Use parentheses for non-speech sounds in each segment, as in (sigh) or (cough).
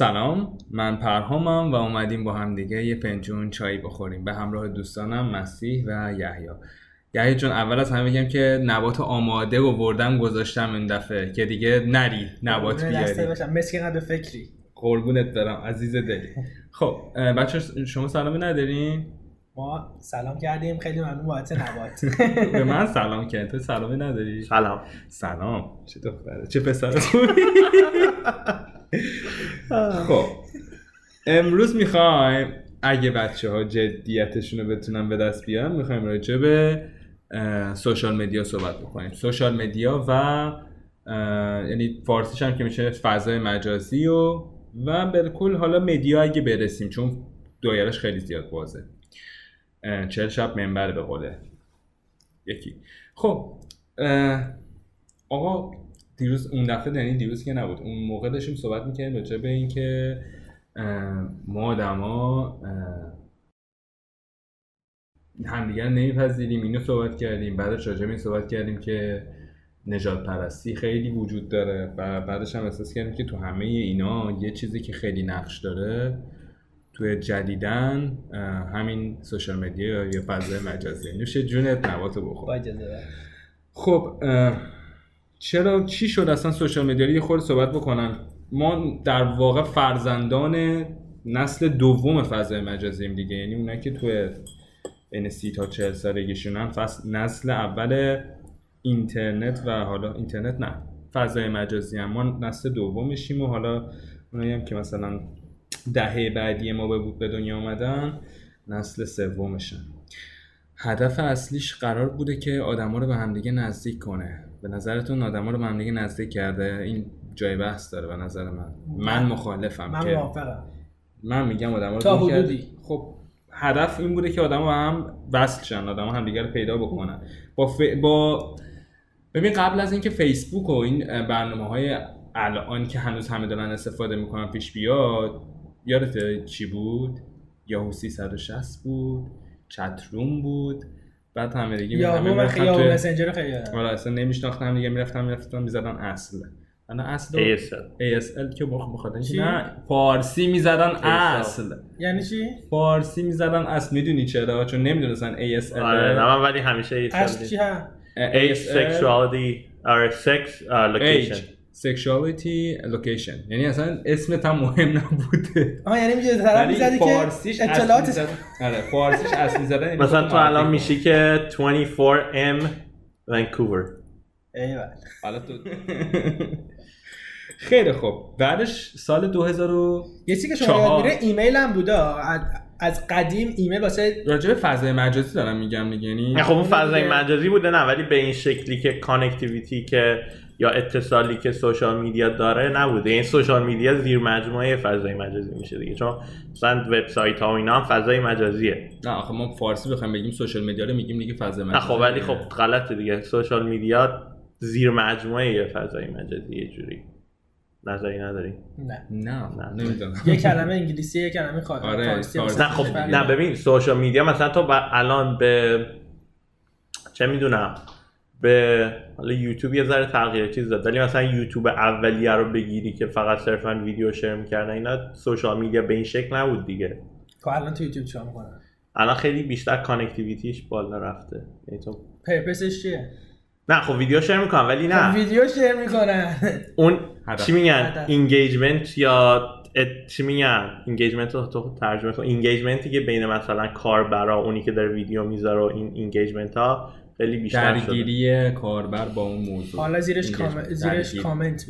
سلام من پرهامم و اومدیم با هم دیگه یه پنجون چای بخوریم. به همراه دوستانم مسیح و یحیی. یحیی جون اول از همه بگم که نبات آماده و بردم گذاشتم این دفعه که دیگه نری نبات بیاری. باشم. مسکین به فکری. قربونت برم عزیز دلی. خب بچه شما سلامه ندارین؟ ما سلام کردیم. خیلی ممنون بابت نبات. (laughs) به من سلام کرد تو سلامی نداری؟ سلام. سلام. چه دختره چه پسر خوبی. (laughs) خب. امروز می‌خوایم اگه بچه ها جدیتشون رو بتونن به دست بیارن می‌خوایم راجع به سوشال مدیا صحبت بکنیم. سوشال مدیا و یعنی فارسیش هم که میشه فضای مجازی و و بالکل حالا مدیا اگه برسیم چون دایرش خیلی زیاد بازه. چهل شب منبر به قوله. یکی. خب آقا دیروز اون دفعه یعنی دیروز که نبود. اون موقع داشتیم صحبت می‌کنیم راجع به اینکه ما آدما همدیگر نمیپذیریم. اینو صحبت کردیم. بعدش راجع به این صحبت کردیم که نجات پرستی خیلی وجود داره و بعدش هم احساس کردیم که تو همه اینا یه چیزی که خیلی نقش داره توی جدیدن همین سوشال مدیا یا فضای مجازی. نوش جونت نباتو بخور. خب چرا چی شد اصلا سوشال مدیا یه خورده صحبت بکنن؟ ما در واقع فرزندان نسل دوم فضای مجازی دیگه. یعنی اونایی که توی بین سی تا چهل سالگیشونن نسل اول اینترنت و حالا اینترنت نه فضای مجازی هم. ما نسل دومشیم و حالا اونایی هم که مثلا دهه بعدی ما به دنیا آمدن نسل سومشن. هدف اصلیش قرار بوده که آدما رو به همدیگه نزدیک کنه. به نظرتون آدما رو به همدیگه نزدیک کرده؟ این جای بحث داره به نظر من. من مخالفم من موافقم. من میگم آدما رو تا حدودی. خب هدف این بوده که آدما هم وصل شن آدما همدیگه رو پیدا بکنن. با ف... با ببین قبل از اینکه فیسبوک و این برنامه های الان که هنوز همه دارن استفاده می‌کنن پیش بیاد یادت چی بود؟ یاهو 360 بود. چت روم بود. بعد همه دیگه یاهو من خیلی یاهو مسنجر خیلی آره اصلا نمیشناختم دیگه می‌رفتم می‌رفتم می‌زدن اصل. انا اصل ASL ASL که بخاطر نه فارسی می‌زدن اصل. یعنی چی؟ فارسی می‌زدن اصل. می‌دونی چرا؟ چون نمی‌دونستن ASL آره نه من ولی همیشه ASL اصل چی ها؟ Age sexuality or sex uh, location. Sexuality location. یعنی اصلا اسمت هم مهم نبوده. آها یعنی میگه طرف می‌زدی که فارسیش اطلاعات آره فارسیش اصلی زدن مثلا تو الان میشی که 24M ونکوور ایول حالا تو خیلی خوب. بعدش سال 2000 یه چیزی که شما یاد میره ایمیل هم بوده از قدیم ایمیل واسه راجع به فضای مجازی دارم میگم دیگه یعنی خب اون فضای مجازی بوده نه ولی به این شکلی که connectivity که یا اتصالی که social media داره نبوده. این social media زیر مجموعه فضای مجازی میشه دیگه. چون مثلا وبسایت ها و اینا هم فضای مجازیه. نه آخه ما فارسی بخوایم بگیم social media رو میگیم دیگه فضای مجازی نه خب ولی خب غلطه دیگه. social media زیر مجموعه فضای مجازی یه جوری. نظری نداری؟ نه. نه نه. نمی‌دونم. یه کلمه انگلیسی یه کلمه خارجی آره،. نه خب نه ببین social media مثلا تو الان به چه می‌دونم؟ به حالا یوتیوب یه ذره تغییر چیز داد. ولی مثلا یوتیوب اولیه رو بگیری که فقط صرفا ویدیو share می‌کردن اینا social media به این شکل نبود دیگه. که الان تو یوتیوب چیکار می‌کنن؟ الان خیلی بیشتر connectivity ش بالا رفته. یعنی تو purpose ش چیه؟ نه خب ویدیو share می‌کنن ولی نه. ویدیو شیر می‌کنن. اون هدف. چی میگن. engagement یا ات- چی میگن؟ engagement رو تو ترجمه کن. engagement ی که بین مثلا کاربرا اونی که داره ویدیو می‌ذاره و این engagement ها خیلی بیشتر شده. درگیری کاربر با اون موضوع. حالا زیرش کام... زیرش. کامنت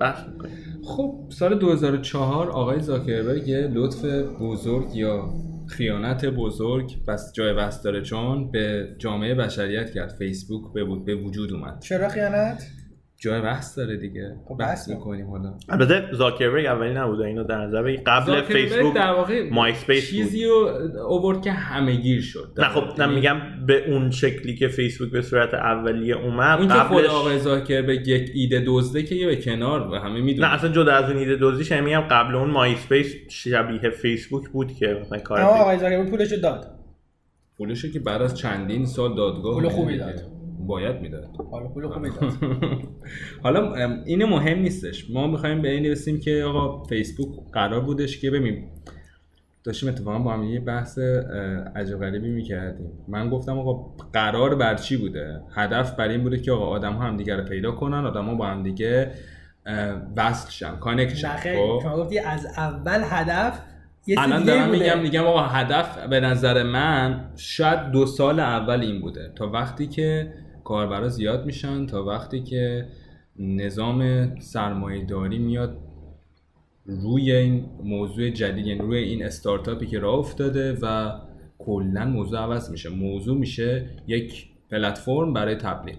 بحث می‌کنیم. خب سال 2004 آقای زاکربرگ یه لطف بزرگ یا خیانت بزرگ بس جای بس داره چون به جامعه بشریت کرد. فیسبوک به, بود- به وجود اومد. چرا خیانت؟ جای بحث داره دیگه. خب بحث می‌کنیم حالا. البته زاکربرگ اولی نبوده اینو در نظر بگیر. قبل فیسبوک در واقع مای اسپیس چیزی رو اوورد که همه گیر شد. نه خب نه یعنی میگم به اون شکلی که فیسبوک به صورت اولیه اومد اون که خود قبلش آقای زاکربرگ یک ایده دزده که یه به کنار و همه می‌دونن. نه اصلا جدا از اون ایده دزدیش هم میگم قبل اون مای اسپیس شبیه فیسبوک بود که مثلا کار آقای زاکربرگ پولشو داد. پولشو که بعد از چندین سال دادگاه پول خوبی. داد. باید می‌داد. حالا پول خوبی داد (laughs) حالا ام، اینه مهم نیستش. ما می‌خوایم به این برسیم که آقا فیسبوک قرار بودش که ببین داشتیم اتفاقا با هم یه بحث عجب غریبی می‌کردیم. من گفتم آقا قرار بر چی بوده؟ هدف بر این بوده که آقا آدم ها هم دیگه رو پیدا کنن آدم ها با هم دیگه وصل شن کانکت شن. خب؟ شما گفتی از اول هدف الان دارم. میگم میگم آقا هدف به نظر من شاید دو سال اول این بوده. تا وقتی که کاربرا زیاد میشن تا وقتی که نظام سرمایه داری میاد روی این موضوع جدید یعنی روی این استارتاپی که راه افتاده و کلا موضوع عوض میشه. موضوع میشه یک پلتفرم برای تبلیغ.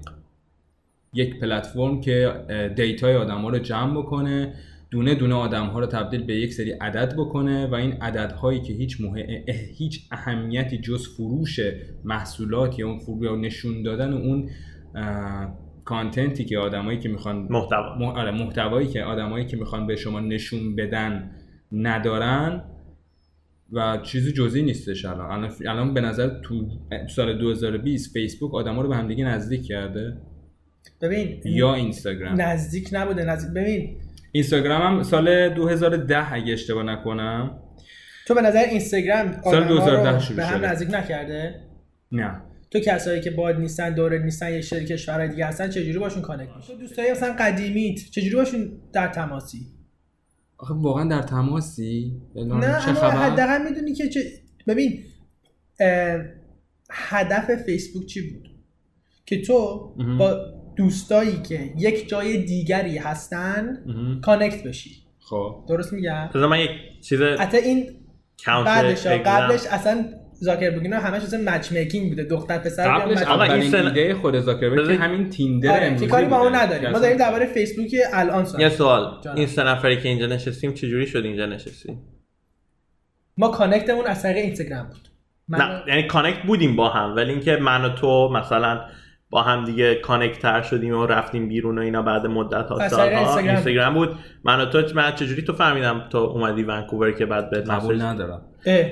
یک پلتفرم که دیتای آدم ها رو جمع بکنه دونه دونه آدم ها رو تبدیل به یک سری عدد بکنه و این عدد هایی که هیچ مه... اه- هیچ اهمیتی جز فروش محصولات یا اون فرو یا نشون دادن اون اه، کانتنتی که آدمایی که می‌خوان محتوا. مح... آره، محتوایی که آدمایی که می‌خوان به شما نشون بدن ندارن و چیزی جزئی نیستش الان. الان, الان به نظر تو سال 2020 فیسبوک آدما رو به همدیگه نزدیک کرده؟ ببین یا اینستاگرام؟ نزدیک نبوده نزدیک ببین اینستاگرام هم سال 2010 اگه اشتباه نکنم. تو به نظر اینستاگرام سال آدم‌ها 2010 رو شروع به هم شده. نزدیک نکرده؟ نه. تو کسایی که باد نیستن دوره نیستن یه شرکت کشورهای دیگه هستن چجوری باشون کانکت میشه تو دوستای مثلا قدیمیت چجوری باشون در تماسی؟ آخه واقعا در تماسی؟ نه چه اما خبر؟ حداقل می‌دونی که چه... ببین هدف فیسبوک چی بود؟ که تو. با دوستایی که یک جای دیگری هستن. connect بشی. خب. درست میگم؟ من یک چیز حتی این بعدش قبلش اصلا زاکربرگ اینا همش اصلا matchmaking بوده. دختر پسر قبلش آقا، این سن- ایده خود زاکربرگ که بذار- همین تیندر آره امروزی کاری با اون. نداریم؟ ما داریم درباره فیسبوک الان یه صحبت سوال. این سه نفری که اینجا نشستیم چجوری شد اینجا نشستیم؟ ما connect مون از طریق اینستاگرام بود. من نه یعنی connect بودیم با هم ولی اینکه من و تو مثلا با هم دیگه connect تر شدیم و رفتیم بیرون و اینا بعد مدت ها سالها اینستاگرام. بود من و تو من چجوری تو فهمیدم تو اومدی ونکوور که بعد بهت قبول message- ندارم.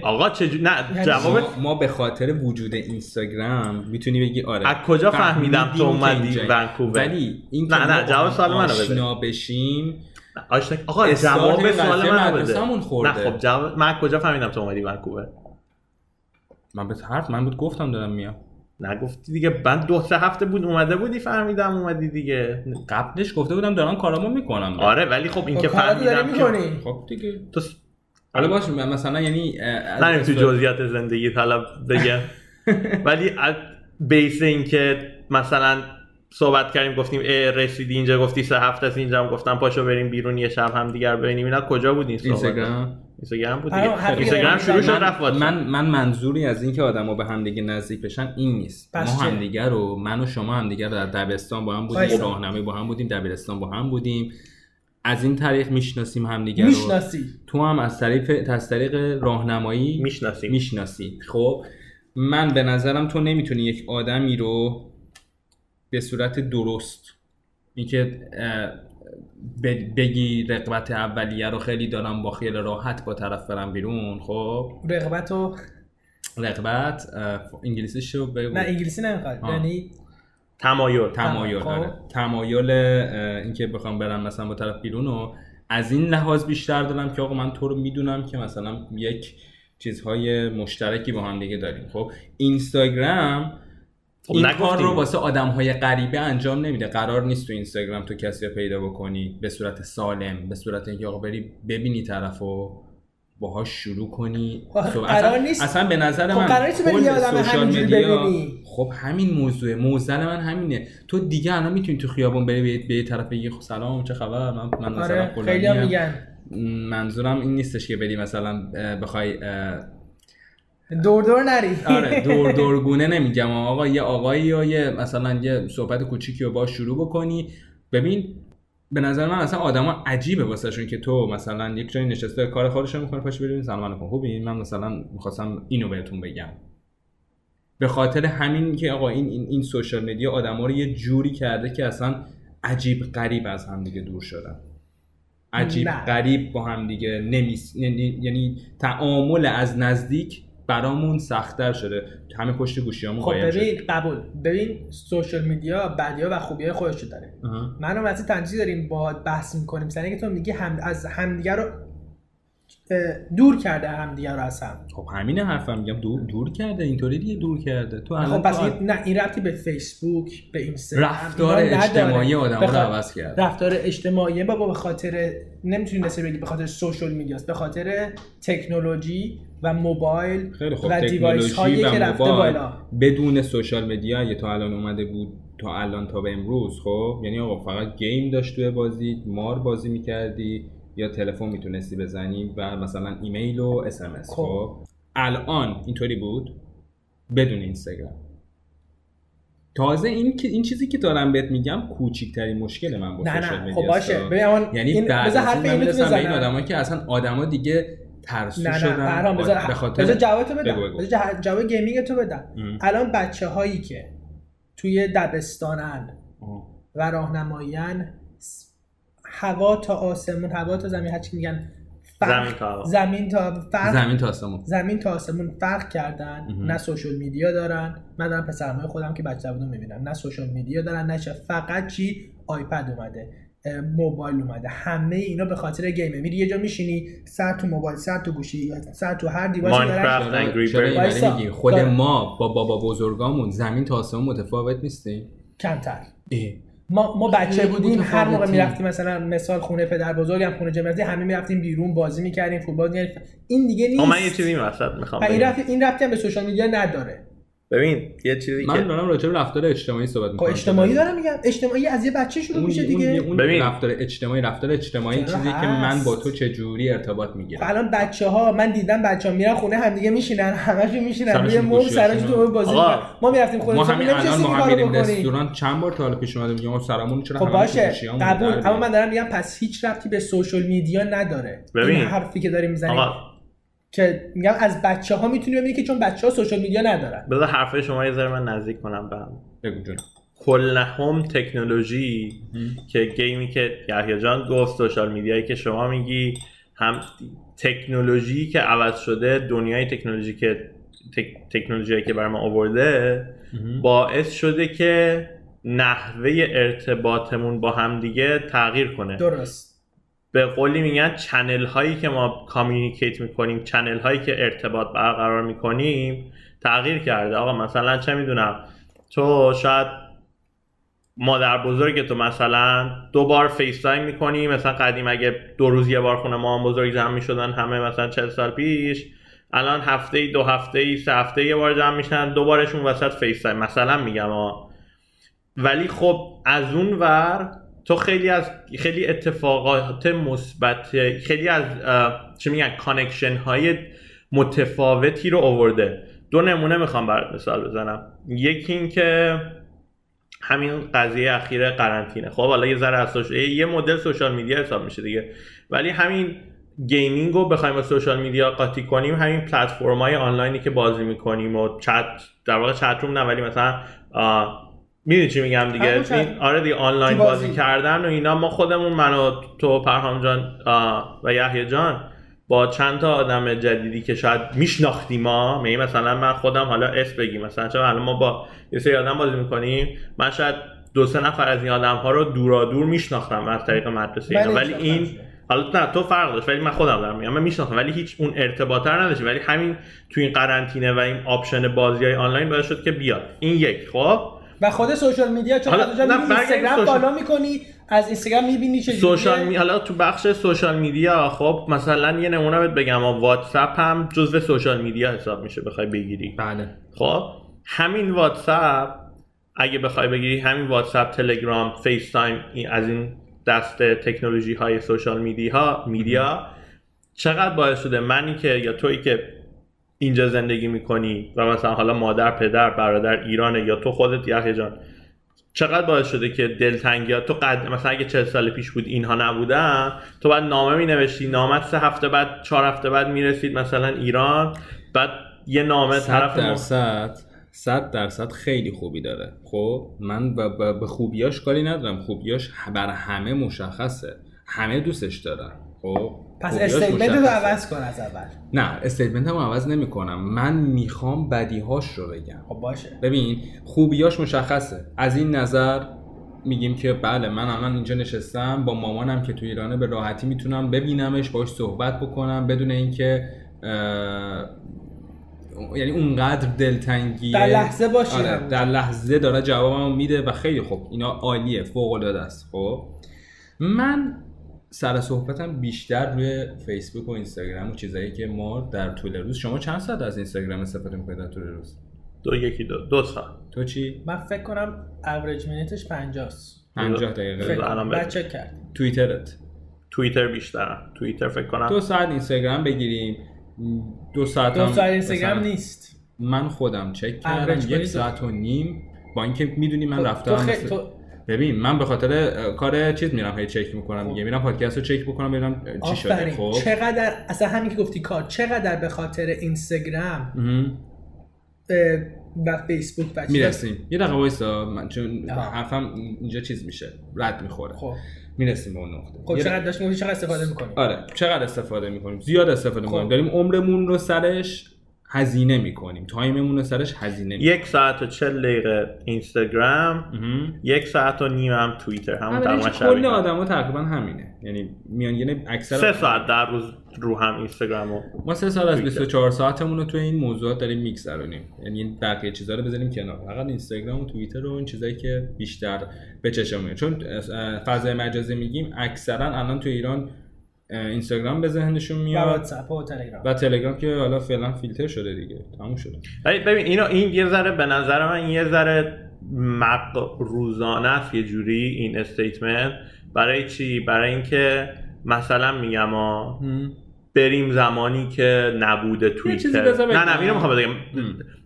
آقا چجوری نه یعنی جواب ما, به خاطر وجود اینستاگرام می‌تونی بگی آره از کجا فهمیدم تو اومدی. ونکوور ولی این نه، که نه، جواب سوال منو بده. آشنا بشیم آشنا آقا جواب سوال منو بده. نه خب جواب من کجا فهمیدم تو اومدی ونکوور من به حرف من بود گفتم دارم میام نگفتی دیگه. من دو سه هفته بود اومده بودی فهمیدم اومدی دیگه. قبلش گفته بودم دارم کارامو می‌کنم آره ولی خب این خب که فهمیدم که می‌کنی. خب دیگه. تو س- حالا باش مثلا یعنی از نریم تو جزئیات زندگی حالا بگم. (laughs) ولی از بیس این که مثلا صحبت کردیم گفتیم اه رسیدی اینجا گفتی سه هفته است اینجا هم گفتم پاشو بریم بیرون یه شب هم دیگر ببینیم. اینا کجا بود این صحبت اینستاگرام بود آره، دیگه حرفی اینستاگرام که شروع شد من- رفت واتساپ. من من منظوری از اینکه آدما به هم دیگه نزدیک بشن این نیست. پس ما چه؟ همدیگه رو من و شما همدیگه رو در دبستان با هم بودیم. راهنمایی با هم بودیم دبیرستان با هم بودیم. از این طریق می‌شناسیم همدیگه رو. می‌شناسی. تو هم از طریق از طریق راهنمایی می‌شناسیم می‌شناسی. خب من به نظرم تو نمی‌تونی یک آدمی رو به صورت درست اینکه بگی رقبت اولیه رو خیلی دارم با خیال راحت با طرف برم بیرون خب رقبت و رقبت اه، انگلیسیش رو بگو نه انگلیسی نمی‌خواد. یعنی تمایل تمایل خب. آره. تمایل اینکه بخوام برم مثلا با طرف بیرون و از این لحاظ بیشتر دارم که آقا من تو رو می‌دونم که مثلا یک چیزهای مشترکی با هم دیگه داریم خب اینستاگرام خب این. کار رو واسه آدم های غریبه انجام نمیده. قرار نیست تو اینستاگرام تو کسی رو پیدا بکنی. به صورت سالم به صورت اینکه آقا بری ببینی طرفو. باهاش شروع کنی. آخه صحبت- قرار اصلا- نیست- اصلا به نظر خب من قرار نیست بری آدم همینجوری ببینی. خب همین موضوع موزل من همینه. تو دیگه الان می‌تونی تو خیابون بری به- به یه طرف بگی خب سلام چه خبر؟ من من مثلا آره. خیلی هم میگن. منظورم این نیستش که بری مثلا بخوای دور دور نری. آره (laughs) دور دورگونه نمیگم. آقا یه آقایی یا یه مثلا یه صحبت کوچیکی رو با شروع بکنی. ببین به نظر من اصلا آدما عجیبه واسهشون که تو مثلا یک جایی نشسته کار خودش رو می‌کنه پاش بریم سلام علیکم. خوبی؟ من مثلا می‌خواستم اینو بهتون بگم. به خاطر همین که آقا این این, این سوشال مدیا آدما رو یه جوری کرده که اصلا عجیب غریب از هم دیگه دور شدن. عجیب نه. غریب با هم دیگه نمیس یعنی یعنی تعامل از نزدیک برامون سختتر شده. همه پشت گوشیامون خب ببین قبول. ببین سوشال میدیا بدیا و خوبیای خودش داره. آها. من و وقتی تنجی داریم با بحث می‌کنیم مثلا اینکه تو میگی هم از همدیگه رو دور کرده همدیگه رو از هم خب همین حرفم میگم دور دور کرده اینطوری دیگه دور کرده. تو الان خب پس نه این ربطی به فیسبوک به اینستاگرام رفتار. اجتماعی آدم رو بخاطر- عوض کرده. رفتار اجتماعی بابا به خاطر نمی‌تونی نسبت بگی به خاطر social media ست به خاطر تکنولوژی و موبایل خیلی خوب و device هایی تکنولوژی که و رفته بالا. بدون social media اگه تا الان اومده بود تا الان تا به امروز خب؟ یعنی آقا فقط game داشت توی بازی مار بازی می‌کردی. یا تلفن می‌تونستی بزنی و مثلا ایمیل و اس ام اس خب. الان اینطوری بود؟ بدون اینستاگرام. تازه این که این چیزی که دارم بهت میگم کوچیکترین مشکل من با نه نه. خب باشه. ببین یعنی این بذار حرف این به این بزنم. آدما که اصلا آدما دیگه ترسو نه نه. شدن. برام به بذار خاطر بذار جوابتو بگو، بدم. بذار جواب gaming تو بدم. الان بچه هایی که توی دبستانن. و راهنماییان س- هوا تا آسمون هوا تا زمین هرچی میگن فرق- زمین تا هوا. زمین تا فرق. زمین تا آسمون. زمین تا آسمون فرق کردن. مهم. نه سوشال میدیا دارن. من دارم پسرمای خودم که بچه بودم می‌بینم. نه سوشال میدیا دارن نه چه. فقط چی؟ آیپد اومده. موبایل اومده. همه اینا به خاطر گیمه میری یه جا میشینی سر تو موبایل سر تو گوشی سر تو هر میگی؟ خود. ما با بابا بزرگامون زمین تا آسمون متفاوت نیستیم. کمتر. ما ما بچه بودیم هر موقع. می‌رفتیم مثلا مثال خونه پدر بزرگم خونه جمعیتی همه می‌رفتیم بیرون بازی می‌کردیم فوتبال می‌کردیم. این دیگه نیست اما من یه چیزی این وسط می‌خوام این رفت این ربطی هم به سوشال میدیا نداره ببین یه چیزی من که دارم راجع به رفتار اجتماعی صحبت خب می‌کنم اجتماعی دارم میگم اجتماعی از یه بچه شروع میشه دیگه اون ببین. رفتار اجتماعی رفتار اجتماعی چیزی که هست؟ من با تو چه جوری ارتباط خب می‌گیرم الان بچه ها من دیدم بچه ها میرن خونه همدیگه میشینن همشون میشینن سرشون روی مبل گوشیاشون سرشون رو- تو بازی آقا، می‌کنن. ما می‌رفتیم خونه ما شما همین الان ما هم میریم رستوران چند بار تا حالا پیش اومده میگم سرمون چرا خب باشه قبول اما من؟ دارم میگم پس هیچ ربطی به سوشال میدیا نداره ببین. حرفی که داریم می‌زنیم آقا که میگم از بچه ها می‌تونی ببینی که چون بچه ها سوشال میدیا ندارن. بذار حرفای شما یه ذره من نزدیک کنم به هم. بگو جون. کلهم تکنولوژی که گیمی که یحیی جان گفت سوشال میدیایی که شما میگی هم تکنولوژی که عوض شده دنیای تکنولوژی که تک- تکنولوژی که برای ما آورده باعث شده که نحوه ارتباطمون با همدیگه تغییر کنه. درست. به قولی میگن channel هایی که ما communicate می‌کنیم channel هایی که ارتباط برقرار می‌کنیم تغییر کرده. آقا مثلا چه می‌دونم؟ تو شاید مادر بزرگ تو مثلا دو بار فیس تایم می‌کنی مثلا قدیم اگه دو روز یه بار خونه مامان بزرگ جمع می‌شدن همه مثلا چل سال پیش الان هفته ای دو هفته ای سه هفته یه بار جمع میشن دو بارشون وسط فیس تایم مثلا میگم ها ولی خب از اون ور تو خیلی از خیلی اتفاقات مثبت خیلی از چی میگن connection های متفاوتی رو آورده. دو نمونه می‌خوام برات مثال بزنم. یکی این که همین قضیه اخیر قرنطینه. خب حالا یه ذره از soc- یه مدل social media حساب میشه دیگه. ولی همین gaming رو بخوایم با social media قاطی کنیم همین پلتفرم های آنلاینی که بازی می‌کنیم و چت در واقع chat room نه ولی مثلا می‌دونی چی میگم دیگه؟ این آره دیگه آنلاین بازی. بازی. کردن و اینا ما خودمون من و تو پرهام جان و یحیی جان با چند تا آدم جدیدی که شاید میشناختیم ما می مثلا من خودم حالا اس بگیم. مثلا چون الان ما با یه سری آدم بازی می‌کنیم من شاید دو سه نفر از این آدم ها رو دورا دور میشناختم از طریق مدرسه اینا. ولی. این حالا نه تو فرق داشت ولی من خودم دارم میگم من میشناختم ولی هیچ اون ارتباط رو نداشت ولی همین تو این قرنطینه و این option بازی های آنلاین باعث شد که بیاد. این یک خب؟ و خود social media چون حالا- نه، اینستاگرام social- follow می‌کنی از اینستاگرام می‌بینی چه social me... حالا تو بخش social media خب مثلا یه نمونه بهت بگم واتساپ هم جزو social media حساب میشه بخوای بگیری. بله. خب همین واتساپ اگه بخوای بگیری همین واتساپ تلگرام فیس تایم این از این دست تکنولوژی های social media media چقدر باعث شده منی که یا تویی که اینجا زندگی می‌کنی و مثلا حالا مادر پدر برادر ایرانه یا تو خودت یحیی جان چقدر باعث شده که دلتنگی ها تو قد مثلا اگه 40 سال پیش بود اینها نبودن تو بعد نامه می نوشتی نامه سه هفته بعد چهار هفته بعد می‌رسید مثلا ایران بعد یه نامه صد طرف ما- درصد صد درصد خیلی خوبی داره. خب من به خوبیاش کاری ندارم. خوبیاش بر همه مشخصه. همه دوستش دارن. خب پس statement رو. عوض کن از اول. نه statement هم عوض نمی کنم من می‌خوام بدیهاش رو بگم. خب باشه. ببین خوبیاش مشخصه. از این نظر میگیم که بله من الان اینجا نشستم با مامانم که تو ایرانه به راحتی می‌تونم ببینمش باش صحبت بکنم بدون اینکه یعنی اونقدر دلتنگیه. در لحظه باشی آره. در لحظه داره جوابمو میده و خیلی خوب اینا عالیه فوق العاده است خب. من سر صحبتم بیشتر روی فیسبوک و اینستاگرام و چیزایی که ما در طول روز شما چند ساعت از اینستاگرام استفاده می‌کنید در طول روز؟ دو یکی دو دو ساعت. تو چی؟ من فکر کنم اوریج مینیتش 50 است 50 فکر دقیقه چک کرد توییترت؟ توییتر بیشترم توییتر فکر کنم دو ساعت اینستاگرام بگیریم. دو ساعت دو ساعت اینستاگرام نیست. من خودم چک کردم. یک ساعت و نیم. با اینکه می‌دونی من تو- رفتم تو خی- مثل- تو- ببین من به خاطر کار چیز میرم هی چک می‌کنم. دیگه. میرم پادکست رو چک بکنم ببینم چی شده. خب. چقدر اصلا همین که گفتی کار چقدر به خاطر اینستاگرام و فیسبوک و چیزا- می‌رسیم. یه دقیقه وایسا من چون. حرفم اینجا چیز میشه رد می‌خوره. خب. می‌رسیم به اون نقطه. خب یه چقدر داشت می‌گفتی چقدر استفاده می‌کنی آره چقدر استفاده می‌کنیم؟ زیاد استفاده خب. می‌کنیم. داریم عمرمون رو سرش هزینه می‌کنیم. تایممون رو سرش هزینه می‌کنیم. یک ساعت و چل دقیقه اینستاگرام یک ساعت و نیم هم توییتر. همون تقریبا کل. آدما تقریبا همینه. یعنی میان یعنی اکثر سه ساعت در روز رو هم اینستاگرام رو ما سه ساعت از توییتر. 24 ساعتمون رو تو این موضوعات داریم میگذرونیم. یعنی بقیه چیزا رو بذاریم کنار. فقط اینستاگرام و توییتر و این چیزایی که بیشتر به چشم چون فضای مجازی میگیم اکثرا الان تو ایران اینستاگرام به ذهنشون و میاد واتساپ و تلگرام. و تلگرام که حالا فعلا فیلتر شده دیگه تموم شده. ولی ببین اینو این یه ذره به نظر من یه ذره مغرضانه است یه جوری این statement. برای چی؟ برای اینکه مثلا میگم ها بریم زمانی که نبوده توییتر. نه نه اینو می‌خوام بگم.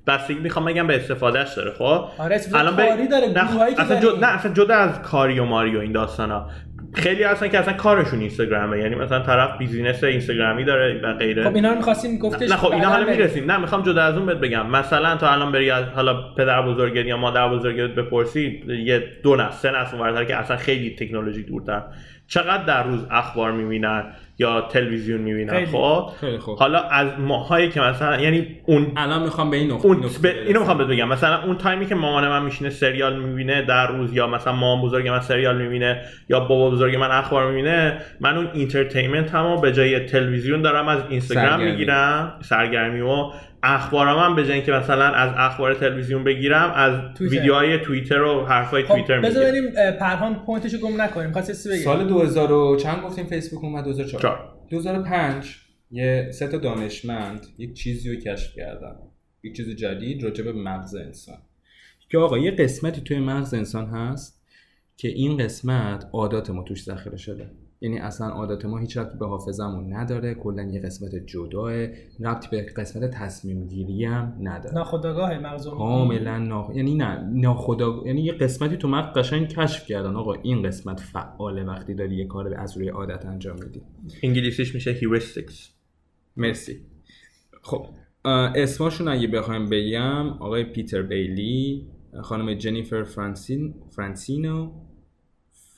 بستگی می‌خوام بگم به استفادهش داره خب؟ آره الان به- کاری داره نه که اصلا داریم. جد... نه اصلا جدا از کاری و ماری و این داستان ها خیلی هستن که اصلا کارشون اینستاگرامه یعنی مثلا طرف business اینستاگرامی داره و غیره. خب اینا رو می‌خواستیم گفتش نه خب اینا حالا. می‌رسیم. نه می‌خوام جدا از اون بهت بگم. مثلا تو الان بری از حالا پدر بزرگت یا مادر بزرگت بپرسی یه دو نسل سه نسل که اصلا خیلی تکنولوژی دورتر. چقدر در روز اخبار می‌بینن یا تلویزیون می‌بینن خیلی. خب حالا از ماهایی که مثلا یعنی اون الان می‌خوام به این نقطه اون برسم. اینو می‌خوام بگم مثلا اون تایمی که مامان من میشینه سریال می‌بینه در روز یا مثلا مامان بزرگ من سریال می‌بینه یا بابا بزرگ من اخبار می‌بینه من اون entertainment همو به جای تلویزیون دارم از اینستاگرام سرگرمی. می‌گیرم سرگرمی و اخبارم هم به جای اینکه مثلا از اخبار تلویزیون بگیرم از توییتر. ویدیوهای توییتر و حرفای توییتر خب بذار می‌گیرم. بریم اه، پرهام point شو گم نکنیم چیزی بگم سال 2000 و چند گفتیم فیسبوک اومد؟ 2004 چهار. 2005 یه سه تا دانشمند یک چیزی رو کشف کردن. یک چیز جدید راجع به مغز انسان. که آقا یه قسمتی توی مغز انسان هست که این قسمت عادات ما توش ذخیره شده. یعنی اصلا عادات ما هیچ ربطی به حافظمون نداره کلا یه قسمت جداه ربطی به قسمت تصمیم گیری هم نداره. ناخودآگاه مغزمون. کاملا نا... یعنی نه ناخدا یعنی یه قسمتی تو مغز قشنگ کشف کردن. آقا این قسمت فعاله وقتی داری یه کار از روی عادت انجام میدی. انگلیسیش میشه هیوریستیکس مرسی. خب اسماشون اگه بخوایم بگم آقای پیتر بیلی خانم جنیفر فرانسین فرانسینو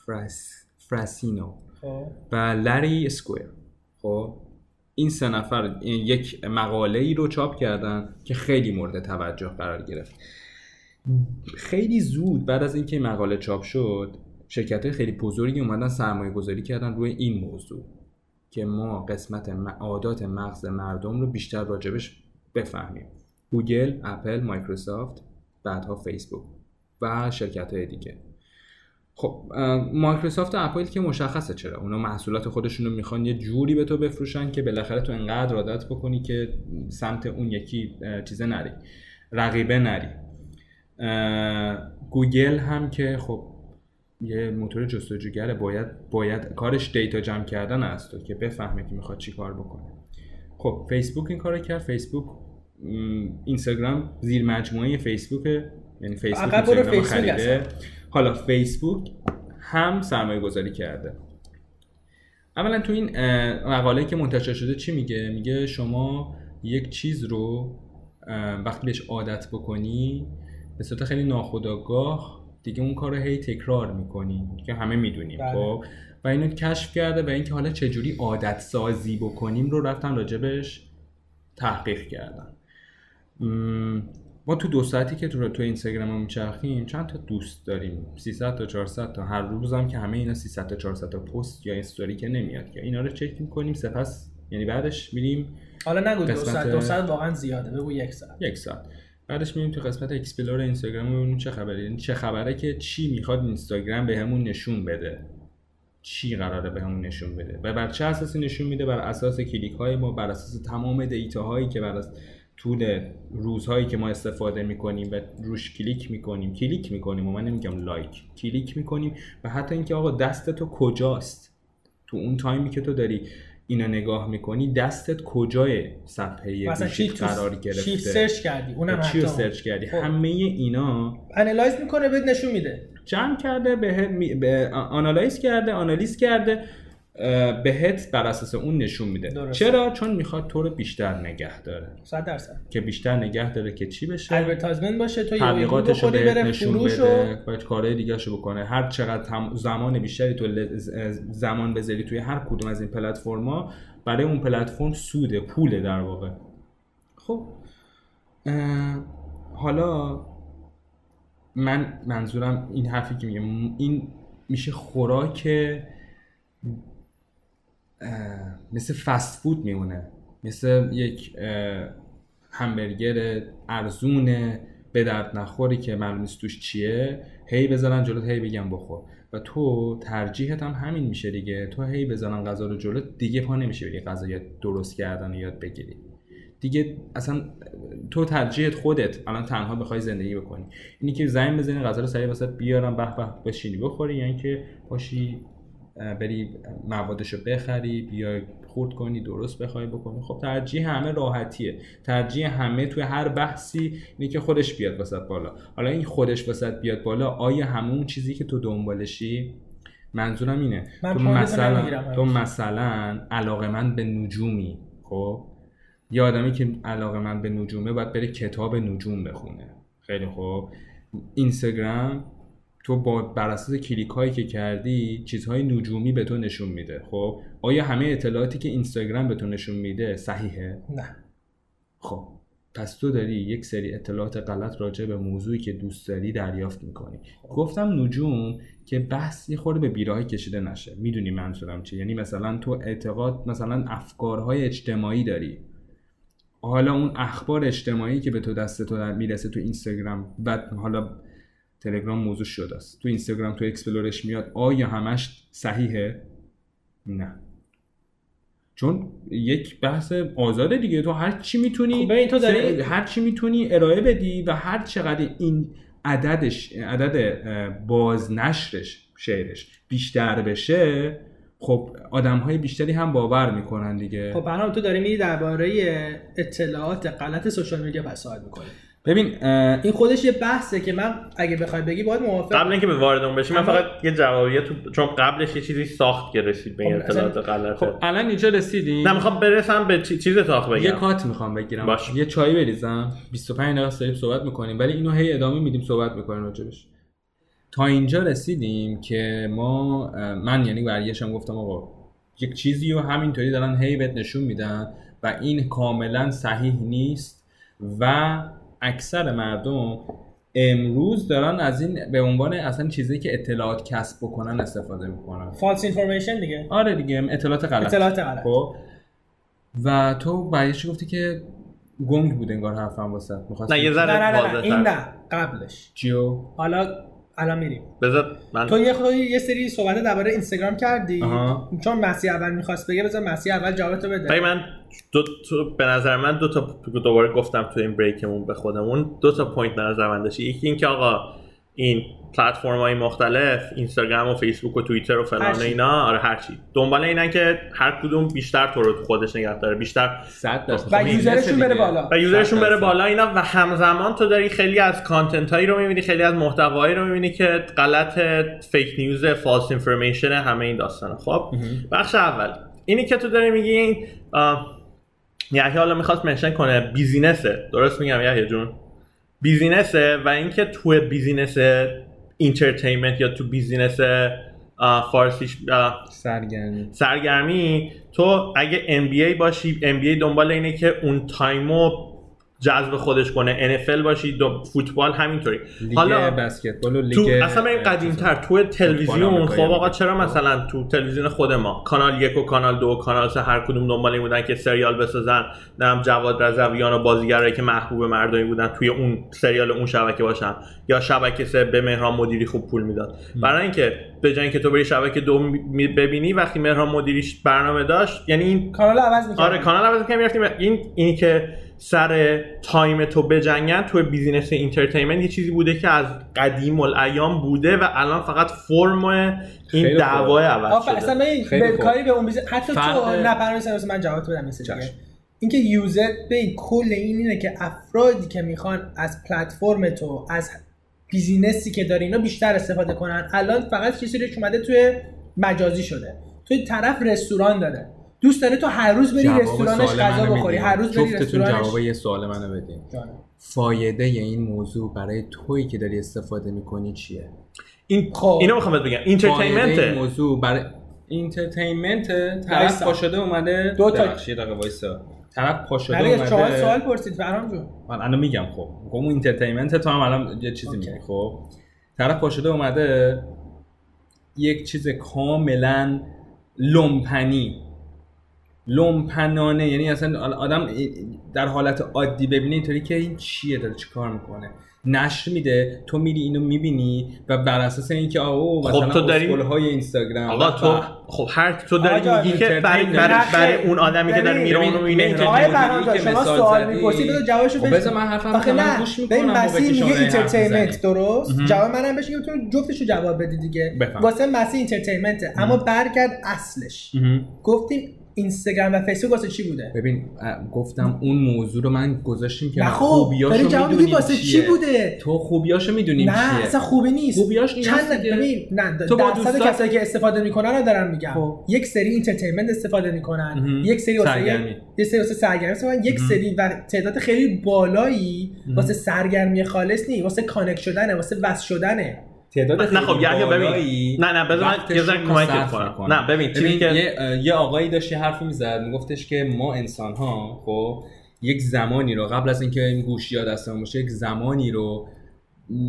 فرس... فراسینو خب. و لری اسکویر خب. این سه نفر یک مقاله ای رو چاپ کردن که خیلی مورد توجه قرار گرفت. خیلی زود بعد از اینکه این مقاله چاپ شد شرکت خیلی بزرگی اومدن سرمایه گذاری کردن روی این موضوع که ما قسمت عادات مغز مردم رو بیشتر راجبش بفهمیم. گوگل، اپل، مایکروسافت بعدها فیسبوک و شرکت های دیگه. خب مایکروسافت و اپل که مشخصه چرا؟ اونا محصولات خودشون رو می‌خوان یه جوری به تو بفروشن که بالاخره تو انقدر عادت بکنی که سمت اون یکی چیزه نری رقیبه نری. گوگل هم که خب یه موتور جستجوگره باید باید کارش دیتا جمع کردن است و که بفهمه که می‌خواد چی کار بکنه. خب فیسبوک این کارو کرد. فیسبوک اینستاگرام زیر مجموعه فیسبوکه یعنی فیسبوک اینستاگرام فیسبوک خریده. حالا فیسبوک هم سرمایه گذاری کرده. اولا تو این مقاله که منتشر شده چی میگه؟ میگه شما یک چیز رو وقتی بهش عادت بکنی به صورت خیلی ناخودآگاه دیگه اون کار رو هی تکرار می‌کنی که همه می‌دونیم. بله. خب؟ و اینو کشف کرده و اینکه حالا چجوری عادت سازی بکنیم رو رفتن راجبش تحقیق کردن. ما تو دو ساعتی که تو تو اینستاگرام رو میچرخیم چند تا دوست داریم؟ 300 تا 400 تا. هر روز هم که همه اینا 300 تا 400 تا پست یا استوری که نمیاد که. اینا رو چک می‌کنیم سپس یعنی بعدش میریم حالا نگو دو قسمت- ساعت دو ساعت واقعا زیاده. بگو یک ساعت. یک ساعت. بعدش میریم تو قسمت explore اینستاگرام. ببینیم چه خبره. یعنی چه خبره که چی می‌خواد اینستاگرام بهمون نشون بده. چی قراره بهمون نشون بده. و بر چه اساسی نشون میده؟ بر اساس کلیک های ما بر اساس تمام data هایی که بر از طول روزهایی که ما استفاده می‌کنیم و روش کلیک می‌کنیم کلیک می‌کنیم و من نمیگم لایک کلیک می‌کنیم و حتی اینکه آقا دست تو کجاست؟ تو اون تایمی که تو داری اینا نگاه می‌کنی دستت کجای صفحه گوشیت قرار گرفته؟ چی search کردی اونم چی رو search کردی؟ خب. همه اینا analyze می‌کنه بهت نشون میده. جمع کرده به, به analyze کرده آنالیز کرده بهت بر اساس اون نشون میده. درسته. چرا؟ چون می‌خواد تو رو بیشتر نگه داره. 100 درصد. که بیشتر نگه داره که چی بشه؟ advertisement باشه تو تبلیغاتش رو بره نشون فروش بده و باید کارهای دیگه رو بکنه. هر چقدر زمان بیشتری تو زمان بذاری توی هر کدوم از این پلتفرما برای اون پلتفرم سوده پوله در واقع. خب. حالا من منظورم این حرفی که میگم این میشه خوراک مثل فست فود میمونه. مثل یک همبرگر ارزون به درد نخوری که معلوم نیست توش چیه هی بذارن جلوت هی بگم بخور. و تو ترجیحت هم همین میشه دیگه. تو هی بزنن غذا رو جلوت دیگه پا نمیشه بری غذا یاد درست کردن و یاد بگیری. دیگه اصلا تو ترجیحت خودت الان تنها بخوای زندگی بکنی. اینی که زنگ بزنی غذا رو سریع واسه بیارم به به بشینی بخوری. یعنی که باشی اه، بری موادش رو بخری بیای خورد کنی درست بخوای بکنی. خب ترجیح همه راحتیه. ترجیح همه توی هر بحثی اینه که خودش بیاد وسط بالا. حالا این خودش وسط بیاد بالا آیا همون چیزی که تو دنبالشی؟ منظورم اینه. من تو مثلا تو. مثلا علاقه من به نجومی خب؟ یه آدمی که علاقه من به نجومه باید بره کتاب نجوم بخونه. خیلی خوب. اینستاگرام تو با بر اساس کلیک هایی که کردی چیزهای نجومی به تو نشون میده. خب؟ آیا همه اطلاعاتی که اینستاگرام به تو نشون میده صحیحه؟ نه. خب. پس تو داری یک سری اطلاعات غلط راجع به موضوعی که دوست داری دریافت می‌کنی. گفتم نجوم که بحث یه خورده به بیراهی کشیده نشه. می‌دونی منظورم چیه؟ یعنی مثلا تو اعتقاد مثلا افکارهای اجتماعی داری. حالا اون اخبار اجتماعی که به تو دست تو می‌رسه تو اینستاگرام و حالا تلگرام موضوع شده است. تو اینستاگرام تو اکسپلورش میاد. آیا همش صحیحه؟ نه. چون یک بحث آزاده دیگه. تو هر چی می‌تونی خب تو داری- هر چی می‌تونی ارائه بدی و هر چقدر این عددش عدد بازنشرش شعرش بیشتر بشه خب آدم های بیشتری هم باور می‌کنن دیگه. خب برنامه تو داری میری درباره اطلاعات غلط سوشال میدیا صحبت می‌کنی. ببین این خودش یه بحثه که من اگه بخوای بگی باید موافق قبل اینکه به وارد اون بشیم من فقط یه جوابیه تو چون قبلش یه چیزی ساخت که رسید به این خب، اصلا- اطلاعات غلطه. خب الان اینجا رسیدیم. نه می‌خوام برسم به چی- چیز تاخ یه بگم. کات می‌خوام بگیرم. باش. یه چای بریزم. 25 دقیقه داریم صحبت می‌کنیم. ولی اینو هی ادامه میدیم صحبت می‌کنیم راجبش. تا اینجا رسیدیم که ما من یعنی برگشتم گفتم آقا یک چیزی رو همینطوری دارن هی بهت نشون میدن و این کاملا صحیح نیست و اکثر مردم امروز دارن از این به عنوان اصلا چیزی که اطلاعات کسب بکنن استفاده می‌کنن. فالس اینفورمیشن دیگه. آره دیگه اطلاعات غلط. اطلاعات غلط. خب. و تو برگشتی گفتی که گنگ بود انگار حرفم واسه؟ می‌خواست نه یه نه ذره نه نه, نه. واضح‌تر. این نه قبلش. چیو؟ حالا الان میریم. بذار من تو یه خودی یه سری صحبت درباره اینستاگرام کردی. آها. چون مسیح اول می‌خواست بگه بذار مسیح اول جوابتو بده. ولی من دو تو به نظر من دو تا دوباره گفتم تو این break مون به خودمون. دو تا point به نظر من داشت. یکی اینکه آقا این پلتفرم های مختلف اینستاگرام و فیسبوک و توییتر و هر فلان چی. اینا آره هرچی دنبال اینن که هر کدوم بیشتر تو رو تو خودش نگه داره بیشتر 100 درصد و خب، user شون دیگه. بره بالا. و user شون بره. بالا اینا و همزمان تو داری خیلی از content هایی رو می‌بینی خیلی از محتوایی رو می‌بینی که غلط fake news false information همه این داستانه خب بخش اول اینی که تو داری میگی این یحیی حالا می‌خواست mention کنه business ه درست میگم یحیی جون business ه و اینکه تو business entertainment یا تو business فارسیش سرگرمی. سرگرمی تو اگه NBA باشی NBA دنبال اینه که اون تایمو جذب خودش کنه. NFL باشی دو فوتبال همینطوری. حالا بسکتبال و لیگ تو اصلا بریم قدیمتر تو تلویزیون خب آقا. چرا مثلا تو تلویزیون خود ما کانال یک و کانال دو و کانال سه هر کدوم دنبال این بودن که سریال بسازن نم جواد رضویان و بازیگرایی که محبوب مردمی بودن توی اون سریال اون شبکه باشن یا شبکه سه به مهران مدیری خوب پول می‌داد. برای اینکه به جای اینکه تو بری شبکه دو ببینی وقتی مهران مدیریش برنامه داشت یعنی این کانال عوض می‌کردن آره کانال عوض کنیم می‌رفتیم این اینی که سر تایم تو بجنگن تو business entertainment یه چیزی بوده که از قدیم الایام بوده و الان فقط فرم این دعوا. عوض شده اصلا به خوب. کاری به اون busi... حتی تو مثلا من جواب بدم دیگه چشم. اینکه user ببین کل این اینه که افرادی که می‌خوان از پلتفرم تو از business ی که داری اینا بیشتر استفاده کنن الان فقط کسی رو که اومده توی مجازی شده توی طرف رستوران داره دوست داره تو هر روز بری رستورانش غذا بخوری. هر روز بری رستورانش. جواب یه سوال منو بدین. فایده این موضوع برای تویی که داری استفاده می‌کنی چیه؟ این خب. اینو می‌خوام بگم. فایده این entertainment موضوع برای entertainment طرف وایسا. پاشده اومده. دو تا- یه دقیقه وایسا. طرف پاشده اومده. چهار سوال پرسید. پرهام جون. من الان میگم خب. گم اون entertainment تو هم الان یه چیزی. میگی. خب. طرف پاشده اومده. یک چیز کاملا لومپنی. لومپنانه یعنی اصلا آدم در حالت عادی ببینه اینطوری که این چیه داره چی کار می‌کنه نشر میده تو میری اینو می‌بینی و بر اساس اینکه آو خب مثلا تو داری- های اینستاگرام آقا تو. خب هر تو آقا داری میگی که برای برای, اون آدمی که داره میره اونو می‌بینه آقای جان که شما سوال زدی. می‌پرسی بذار جوابشو خب بده. بذار من حرفم آخه نه گوش ببین می‌کنم مسیح شما میگه entertainment. درست. جواب منم بهش میگم تو جفتشو جواب بدی دیگه. واسه مسیح entertainment ه اما برگرد اصلش. گفتیم اینستاگرام و فیسبوک واسه چی بوده ببین گفتم اون موضوع رو من گذاشتیم که خب خوبیاشو می‌دونیم واسه چی. بوده تو خوبیاشو می‌دونیم نه چیه اصلا خوبی نیست خوبیاش چند. ببین نه تو با درصد کسایی که استفاده می‌کنن رو دارم میگم خب. یک سری entertainment استفاده می‌کنن. یک سری واسه سرگرمی. یه سری واسه سرگرمی. یک. سری و تعداد خیلی بالایی واسه سرگرمی خالص نیست واسه connect شدنه واسه وصل شدنه تعداد نه خب یحیی ببین نه نه بذار من یه ذره کمکت صرف کنم. نه ببین چیزی ببین که یه, یه آقایی داشت یه حرفی می‌زد میگفتش که ما انسان ها خب یک زمانی رو قبل از اینکه این گوشی ها دستمون باشه یک زمانی رو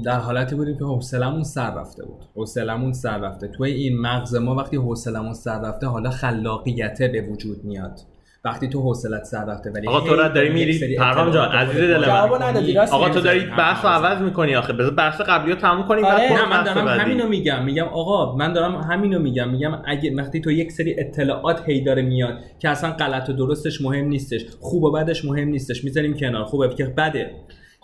در حالتی بودیم که حوصلمون سر رفته بود. حوصلمون سر رفته. توی این مغز ما وقتی حوصلمون سر رفته حالا خلاقیت به وجود میاد. وقتی تو حوصلت سر رفته ولی آقا تو را داری میری؟ پرهام جان، عزیز دل من. آقا تو داری بحث رو عوض می‌کنی آخه. بذار بحث قبلی رو تموم کنیم بعد آره. نه من دارم. همینو میگم. میگم آقا من دارم همینو میگم. میگم اگه وقتی تو یک سری اطلاعات هی داره میاد که اصلا غلط و درستش مهم نیستش خوب و بدش مهم نیستش می‌ذاریم کنار. خوبه که بده.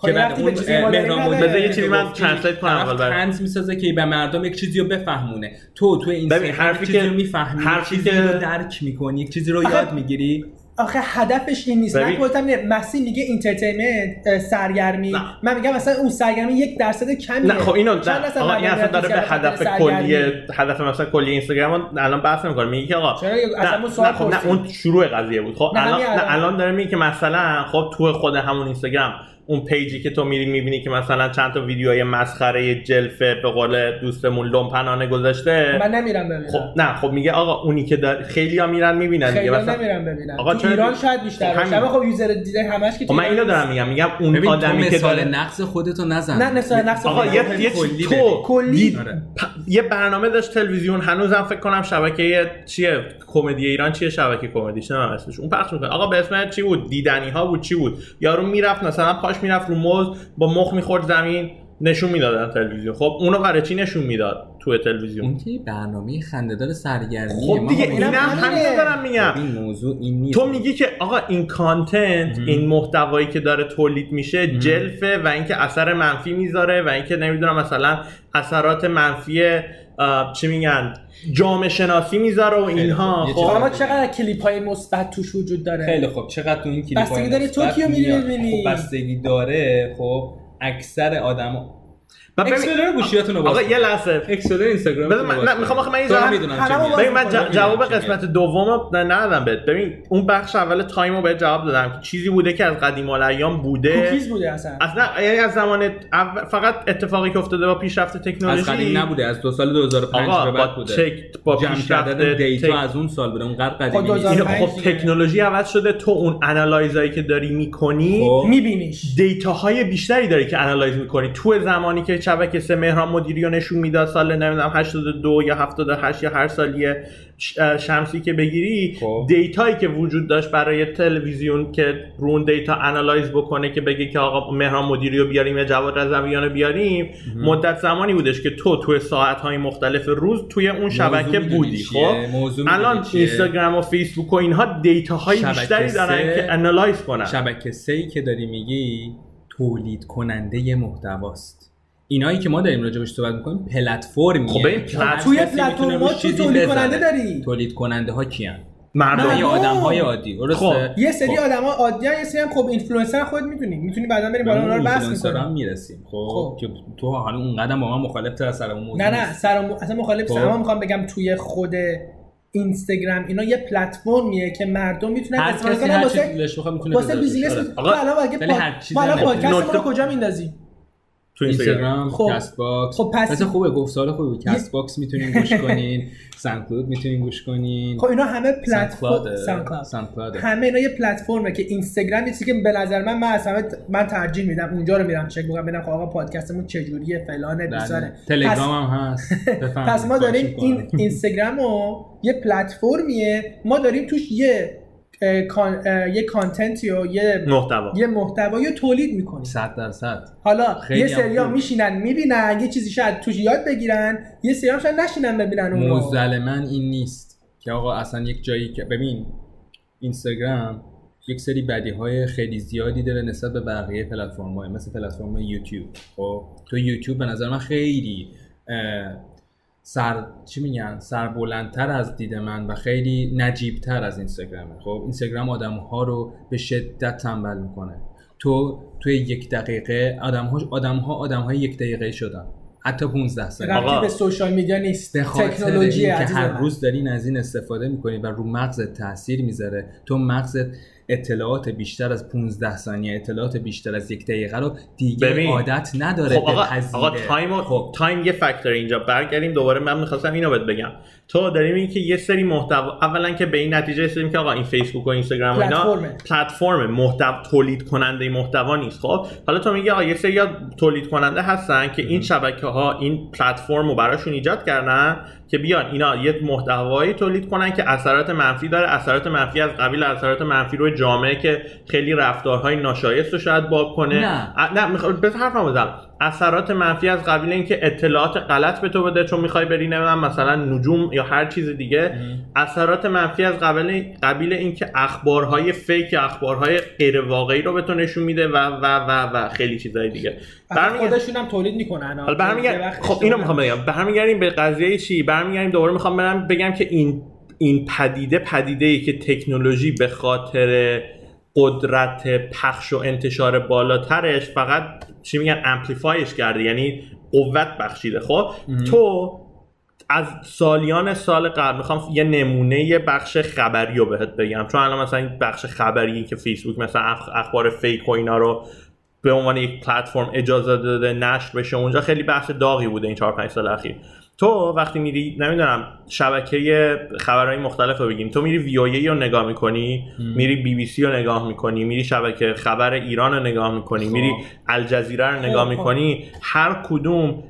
که بعد اون مهران بذار یه چیزی من translate کنم اول برای- طنز می‌سازه که به مردم یک چیزی رو بفهمونه. تو تو این ببین، حرفی چیزی که- رو می‌فهمی حرفی چیزی که- رو درک می‌کنی یک چیزی رو آخه- یاد می‌گیری. آخه هدفش این نیست. من گفتم اینه مسیح میگه entertainment سرگرمی. نه. من میگم مثلا اون سرگرمی یک درصد کمیه. نه خب اینو نه. آقا این اصلا داره به هدف؟ کلی هدف مثلا کلی اینستاگرام الان بحث نمی‌کنه. میگه که آقا نه نه, خب نه. اون شروع قضیه بود. خب نه، الان نه الان. الان داره میگه که مثلا خب تو خود همون اینستاگرام اون پیجی که تو میری می‌بینی که مثلا چند تا ویدیوهای مسخره جلفه به قول دوستمون لومپنانه گذاشته. من نمیرم ببینم. خب نه خب میگه آقا اونی که داره خیلی ها میرن می‌بینن دیگه خیلی مثلا نمیرم ببینم آقا تو چرا ایران شاید بیشتر خب باشه. اما خب یوزر دیده همش که خب تو من اینو دارم. میگم. میگم اون آدمی که مثال داره نقص خودتو نزن. نه، مثال نقص آقا خودت. یه, یه کلی تو یه برنامه داشت تلویزیون. هنوزم فکر کنم شبکه چیه؟ کمدی ایران چیه شبکه کمدی؟ چه اسمش اون پخش می‌کنه. آقا به اسم چی بود؟ دیدنی ها بود. چی بود؟ یارو می‌رفت مثلا پاش می‌رفت رو موز با مخ می‌خورد زمین. نشون می‌دادن تلویزیون. خب اونو برای چی نشون می‌داد تو تلویزیون؟ اون که برنامه خندهدار سرگرمی خب دیگه اینم همین دارم میگم. این موضوع این نیست. تو میگی که آقا این کانتنت مهم. این محتوایی که داره تولید میشه جلفه و اینکه اثر منفی می‌ذاره و اینکه نمی‌دونم مثلا اثرات منفی چی میگن جامعه شناسی می‌ذاره و اینها. خب. حالا چقدر کلیپ های مثبت توش وجود داره؟ خیلی خوب. چقدر تو این کلیپ بستگی داره تو کیو میری ببینی. خب بستگی داره. خب اکثر آدم و ببین- اکسلر گوشیاتون رو باز آقا یه لحظه. اکسلر اینستاگرام بذار من- می‌خوام آخه من یه. ببین من جواب قسمت دوم رو ندادم بهت. ببین اون بخش اول تایم رو بهت جواب دادم که چیزی بوده که از قدیم الایام بوده. کوکیز بوده اصلا. اصلا یعنی از زمان اول- فقط اتفاقی که افتاده با پیشرفت تکنولوژی از قدیم نبوده از دو سال 2005 آقا به بعد بوده. تک با پیشرفت data از اون سال بوده اون قدر خب قدیمی نیست. 2005 اینو خب. تکنولوژی عوض شده تو اون analyze ایی که داری می‌کنی خب. میبینیش. data های بیشتری داری که analyze می‌کنی. تو زمانی که شبکه سه مهران مدیری رو نشون می‌داد سال نمی‌دونم 82 یا 78 یا هر سالیه شمسی که بگیری خب. data یی که وجود داشت برای تلویزیون که رو اون data analyze بکنه که بگه که آقا مهران مدیری رو بیاریم یا جواد رضویان رو بیاریم مدت زمانی بودش که تو توی ساعتهای مختلف روز توی اون شبکه بودی؟ خب الان؟ اینستاگرام و فیسبوک و اینها data های بیشتری دارن که analyze کنن شبکه سه که داری میگی تولید کننده محتواست اینایی که ما داریم راجبش صحبت می‌کنیم پلتفرمیه خب ببین، که plat- هر توی پلتفرم ها چیزی تولید. کننده داری تولید کننده ها کیان مردم نه. یه آدم های عادی درسته خب. یه سری خب. آدما عادی یه سری هم خب اینفلوئنسر خودت می‌دونی می‌تونی بعدا بریم بالا اونا رو بحث اینفلوئنسرها هم می‌رسیم خب خب. که تو حالا اون قدم با من مخالف تر سر اون موضوع نه نه. سر اصلا مخالف خب. اما می‌خوام بگم توی خود اینستاگرام اینا یه پلتفرمیه که مردم می‌تونن استفاده کنن چی واسه واسه بیزینس. تو آقا، الان اگه ما الان پادکست رو کجا میندازیم تو اینستاگرام خب. کست باکس خب پس- مثل خوبه گفت سال خوبه کست باکس می‌تونین گوش کنین سانکلود می‌تونین گوش کنین خب اینا همه پلتفرم. سانکلاده. همه اینا یه پلتفرمه که اینستاگرام یه چیزی که به نظر من من اصلا من ترجیح میدم اونجا رو میرم چک می‌کنم ببینم خب آقا پادکستمون چجوریه فلانه بله. بیساره تلگرام هم هست. (laughs) پس ما داریم این می‌کنم. اینستاگرام رو یه پلتفرمیه ما داریم توش یه کان- یه کانتنتی و یه محتوا. یه محتوایی رو تولید می‌کنیم صد درصد. حالا یه سریا. میشینن می‌بینن یه چیزی شاید توش یاد بگیرن یه سریا شاید نشینن ببینن اون موزل من این نیست که آقا اصلا یک جایی که ببین اینستاگرام یک سری بدی های خیلی زیادی داره نسبت به بقیه پلتفرم های مثل پلتفرم یوتیوب. خب تو یوتیوب به نظر من خیلی سر چی میگن؟ سر بلندتر از دید من و خیلی نجیبتر از اینستاگرامه خب اینستاگرام آدم ها رو به شدت تنبل می‌کنه. تو توی یک دقیقه آدم ها آدم ها آدم های یک دقیقه شدن. حتی 15 ثانیه. ربطی آقا، به social media نیست. تکنولوژی که هر. روز دارین از این استفاده می‌کنی و رو مغزت تاثیر می‌ذاره تو مغزت اطلاعات بیشتر از 15 ثانیه اطلاعات بیشتر از یک دقیقه رو دیگه ببین. عادت نداره خب آقا. آقا time, و- خب time یه فاکتور اینجا برگردیم دوباره من می‌خواستم اینو بهت بگم تو داریم این که یه سری محتوا اولا که به این نتیجه رسیدیم که آقا این فیسبوک و اینستاگرام و اینا platform ه. platform محتوا تولید کننده محتوا نیست خب حالا تو میگی آقا یه سری تولید کننده هستن که این شبکه ها این پلتفرم رو براشون ایجاد کردن که بیان اینا یه محتوایی تولید کنن که اثرات منفی داره. اثرات منفی از قبیل اثرات منفی روی جامعه که خیلی رفتارهای ناشایست رو شاید باب کنه. نه. نه می‌خوام بس حرفم بزنم. اثرات منفی از قبیل اینکه اطلاعات غلط به تو بده چون می‌خوای بری نمی‌دونم مثلا نجوم یا هر چیز دیگه. اثرات منفی از قبیل قبیل اینکه اخبارهای فیک یا اخبارهای غیر واقعی رو به تو نشون میده و و و و خیلی چیزای دیگه. اصلا برمیگرد- خودشون هم تولید می‌کنن. حالا برمیگرد خب اینو می‌خوام بگم. برمیگردیم به قضیه چی؟ برمیگردیم دوباره می‌خوام برم بگم که این این پدیده پدیده ای که تکنولوژی به خاطر قدرت پخش و انتشار بالاترش فقط چی میگن؟ امپلیفایش کرده یعنی قوت بخشیده. خب تو از سالیان سال قبل می‌خوام یه نمونه یه بخش خبری رو بهت بگم. چون الان مثلا این بخش خبری که فیسبوک مثلا اخ- اخبار فیک و اینا رو به عنوان یک پلتفرم اجازه داده نشر بشه اونجا خیلی بحث داغی بوده این 4 5 سال اخیر. تو وقتی میری نمی‌دونم شبکه خبرهای مختلف رو بگیم تو میری وی رو نگاه می‌کنی میری بی بی سی رو نگاه می‌کنی میری شبکه خبر ایران رو نگاه می‌کنی خب. میری الجزیره رو نگاه خب. می‌کنی هر کدوم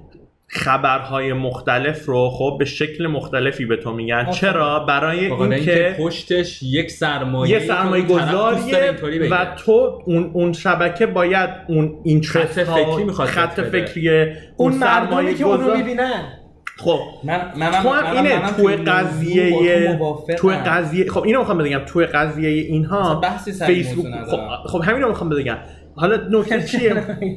خبرهای مختلف رو خب به شکل مختلفی به تو میگن آفرین. چرا برای اینکه پشتش یک سرمایه یه سرمایه گذاریه و تو اون اون شبکه باید اون اینترست خط فکری می‌خواد خط. فکری اون اون سرمایه که اونو می‌بینن خب من منم تو هم اینه منم تو قضیه. توی قضیه خب اینو می‌خوام بگم توی قضیه اینها فیسبوک خب. خب همین رو می‌خوام بگم حالا نکته چیه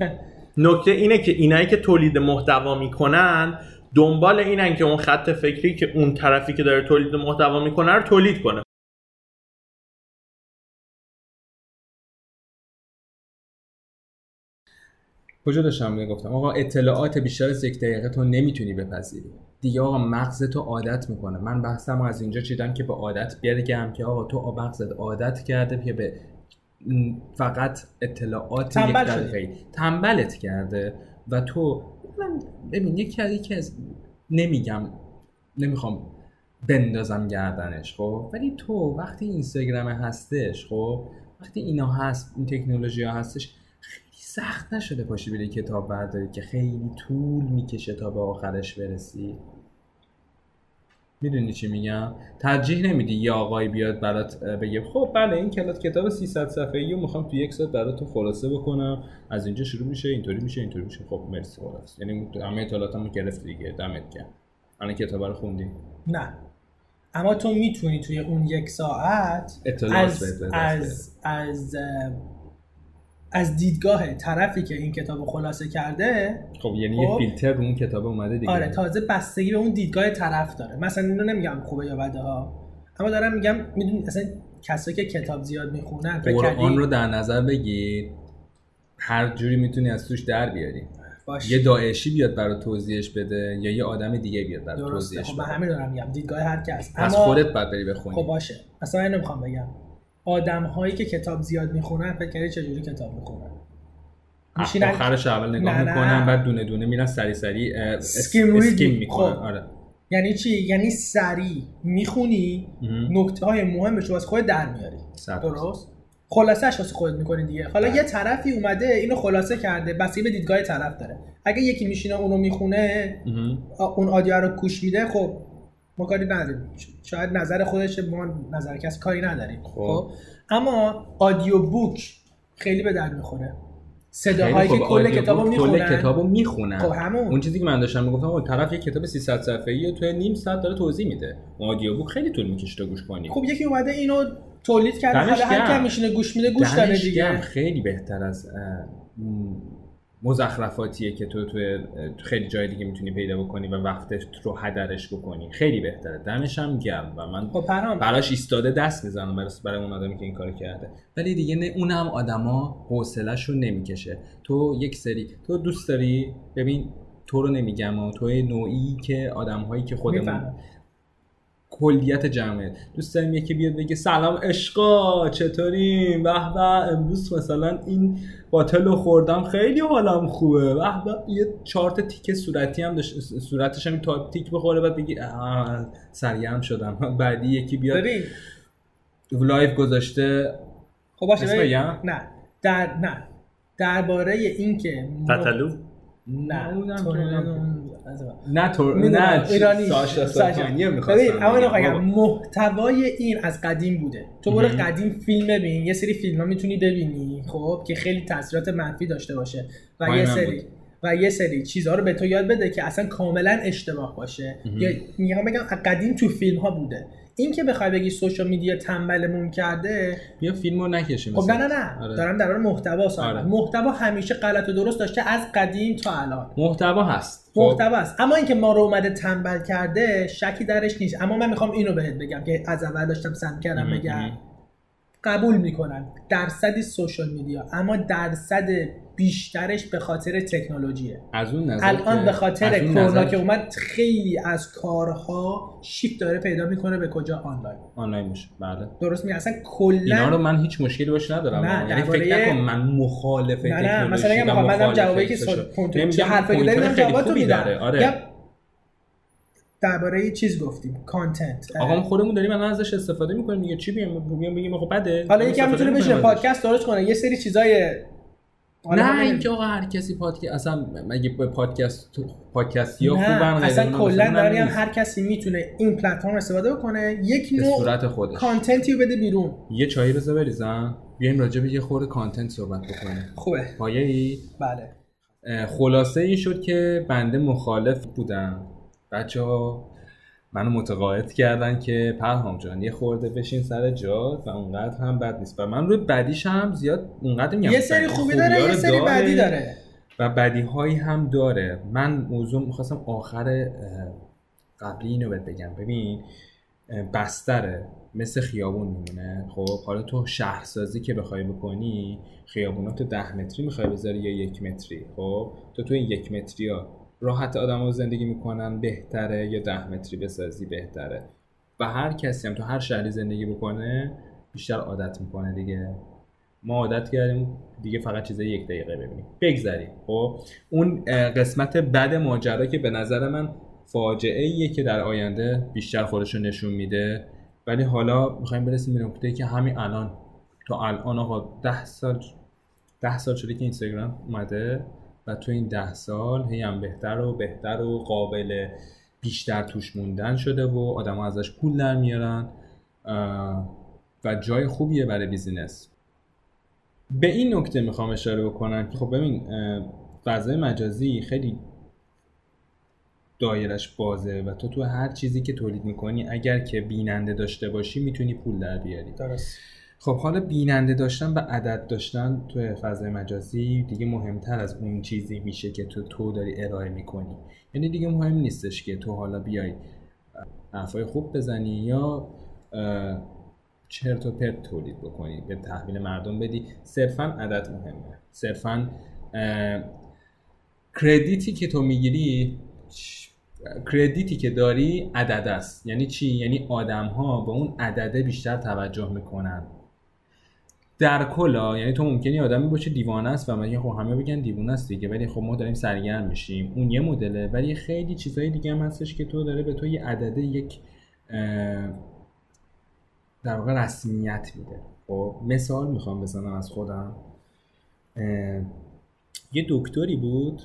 (laughs) نکته اینه که اینایی که تولید محتوا می‌کنن دنبال اینن که اون خط فکری که اون طرفی که داره تولید محتوا می‌کنه رو تولید کنه کجا داشتم می‌گفتم آقا اطلاعات بیشتر از یک دقیقه تو نمی‌تونی بپذیری. دیگه آقا مغز تو عادت می‌کنه. من بحثم از اینجا چیدم که به عادت بگم که آقا تو مغزت عادت کرده که به فقط اطلاعات یک. دقیقه. تنبلت کرده و تو من ببین یکی از یکی از نمیگم نمی‌خوام بندازم گردنش خب؟ ولی تو وقتی اینستاگرام هستش خب؟ وقتی اینا هست این تکنولوژی ها هستش سخت نشده پاشی بری کتاب برداری که خیلی طول می‌کشه تا به آخرش برسی؟ می‌دونی چی میگم؟ ترجیح نمیدی یه آقای بیاد برات بگه خب بله این کلات کتاب 300 صفحه‌ای رو می‌خوام تو یک ساعت براتون خلاصه بکنم. از اینجا شروع میشه اینطوری میشه اینطوری میشه. خب مرسی خلاص یعنی همه اطلاعاتمو گرفتی دیگه. دمت گرم. الان کتاب رو خوندی؟ نه. اما تو می‌تونی توی اون یک ساعت اطلاعات از. از از از دیدگاه طرفی که این کتاب خلاصه کرده خب یعنی یه خب. فیلتر رو اون کتاب اومده دیگه. آره تازه بستگی به اون دیدگاه طرف داره. مثلا اینو نمیگم خوبه یا بده ها. اما دارم میگم می‌دونی اصلا کسایی که کتاب زیاد می‌خونن قرآن رو در نظر بگیر. هر جوری می‌تونی از توش در بیاری. باش. یه داعشی بیاد برای توضیحش بده یا یه آدم دیگه بیاد برای توضیحش خب بده. همین دارم میگم. دیدگاه هر کس. اما خودت باید بری بخونی. خب باشه. اصلا من نمی‌خوام بگم. آدم هایی که کتاب زیاد می‌خونن فکر کردی چجوری کتاب می‌خونن میشینن- آخرش اول نگاه نه، نه. می‌کنن بعد دونه دونه میرن سری سری Skim reading. می‌کنن خب. آره یعنی چی یعنی سریع می‌خونی. نکته های مهمش رو واسه خودت در میاری درست خلاصش واسه خودت می‌کنی دیگه حالا بله. یه طرفی اومده اینو خلاصه کرده بسیار به دیدگاه طرف داره اگه یکی میشینه اونو می‌خونه. اون آدیو رو میده خب ما کاری نداریم. شاید نظر خودش ما نظر کسی کاری نداریم. خب. اما آدیو بوک خیلی به درد می‌خوره. صداهایی که خب، کل کتابو می‌خونن کل کتابو می‌خونن. خب همون. اون چیزی که من داشتم می‌گفتم اون طرف یه کتاب 300 صفحه‌ای توی نیم ساعت داره توضیح میده. آدیو بوک خیلی طول می‌کشه تا گوش کنی. خب یکی اومده اینو تولید کرده حالا هر. کی میشینه گوش میده گوش داره دیگه. خیلی بهتر از مزخرفاتیه که تو توی اه، خیلی جای دیگه می‌تونی پیدا بکنی و وقتت رو هدرش بکنی. خیلی بهتره. دمش هم گرم و من خب پرام. براش ایستاده دست می‌زنم برای برای اون آدمی که این کار کرده. ولی دیگه نه اونم آدما حوصله‌ش رو نمی‌کشه. تو یک سری تو دوست داری؟ ببین تو رو نمیگم و تو نوعی که آدمهایی که خودمون کلیت جمعه. دوست داریم یکی بیاد بگه سلام عشقا چطوریم؟ به به امروز مثلا این باتل رو خوردم خیلی حالم خوبه. به به یه چهار تا تیک صورتی هم داشت صورتش هم تا تیک بخوره بعد بگی سرگرم شدم. (laughs) بعدی یکی بیاد. ببین. لایف گذاشته. خب باشه؟ نه. در نه. درباره اینکه ما- تتلو؟ نه. نه تو نه ایرانی ساشا. ساکانیه می‌خواستم ببین بگم. بابا. محتوای این از قدیم بوده تو برو. قدیم فیلم ببین یه سری فیلم ها می‌تونی ببینی خب که خیلی تاثیرات منفی داشته باشه و یه سری بود. و یه سری چیزها رو به تو یاد بده که اصلا کاملا اشتباه باشه. یا میگم بگم قدیم تو فیلم ها بوده این که بخوای بگی سوشال میدیا تنبلمون کرده بیا فیلم رو نکشیم خب نه نه نه. آره. دارم در مورد محتوا آره. محتوا همیشه غلط و درست داشته از قدیم تا الان. محتوا هست. خب. محتوا است اما اینکه ما رو اومده تنبل کرده شکی درش نیست. اما من می‌خوام اینو بهت بگم که از اول داشتم سم کردم. بگم. قبول می‌کنن درصدی سوشال میدیا اما درصد بیشترش به خاطر تکنولوژیه. از اون نظر الان به خاطر کرونا که اومد خیلی از کارها شیفت داره پیدا می‌کنه به کجا آنلاین. آنلاین میشه. بله. درست میگه اصلا اینا رو کلا من هیچ مشکلی باش ندارم. نه، یعنی فکر نکن من مخالف نه نه مثلا اگه مخالف جوابی که چه حرفی خیلی جوابتو میدم. آره. درباره چیز گفتیم کانتنت آقا ما خودمون داریم الان ازش استفاده می‌کنیم. دیگه چی بگیم؟ بگیم بگیم خب بده. حالا استفاده می‌تونه ازش. پادکست درست کنه. یه سری چیزای نه اینکه آقا هر کسی پادکست اصلا مگه به پادکست پادکستی ها خوبن اصلا کلا داریم. هر کسی می‌تونه این پلتفرم استفاده بکنه یک نوع صورت خودش. کانتنتی رو بده بیرون. یه چایی بذار بریزم. بیایم راجع به یه خورده کانتنت صحبت بکنیم. خوبه. پایه ای بله خلاصه این شد که بنده مخالف بودم. بچه ها منو متقاعد کردن که پرهام جان یه خورده بشین سر جات و اونقدر هم بد نیست. و من روی بدیش هم زیاد اونقدر میگم یه سری خوبی داره یه سری بدی داره و بدی هایی هم داره. من موضوع می‌خواستم آخر قبلی اینو بهت بگم. ببین بستره مثل خیابون میمونه. خب حالا تو شهرسازی که بخوای بکنی خیابونات ده متری می‌خوای بذاری یا یک متری؟ خب تو تو این یک متری ها راحت آدم زندگی می‌کنن بهتره یا ده متری بسازی بهتره. و هر کسی هم تو هر شهری زندگی بکنه بیشتر عادت می‌کنه دیگه. ما عادت کردیم دیگه فقط چیز یک دقیقه ببینیم. بگذریم. خب؟ اون قسمت بد ماجرا که به نظر من فاجعه ایه که در آینده بیشتر خودش رو نشون میده. ولی حالا می‌خوایم برسیم به نقطه که همین الان. تا الان آقا ده سال ده سال شده که اینستاگرام اومده. و تو این ده سال هی هم بهتر و بهتر و قابل بیشتر توش موندن شده و آدم ازش پول در میارن. و جای خوبیه برای بیزینس. به این نکته می‌خوام اشاره بکنم که خب ببین فضای مجازی خیلی دایرش بازه و تو تو هر چیزی که تولید می‌کنی اگر که بیننده داشته باشی می‌تونی پول در بیاری. درست. خب حالا بیننده داشتن و عدد داشتن تو فضای مجازی دیگه مهمتر از اون چیزی میشه که تو تو داری ارائه می‌کنی. یعنی دیگه مهم نیستش که تو حالا بیای حرفای خوب بزنی یا چرت و پرت تولید بکنی. به تحویل مردم بدی. صرفا عدد مهمه. صرفا کردیتی که تو می‌گیری کردیتی که داری عدد است. یعنی چی؟ یعنی آدم ها به اون عدده بیشتر توجه می‌کنن. در کلا یعنی تو ممکنی آدمی باشه دیوانه است و مگه خب همه بگن دیوانه است دیگه ولی خب ما داریم سرگرم میشیم. اون یه مدله ولی خیلی چیزهای دیگه هم هستش که تو داره به تو یه عدده یک در واقع رسمیت میده. خب مثال می‌خوام بزنم از خودم. یه دکتری بود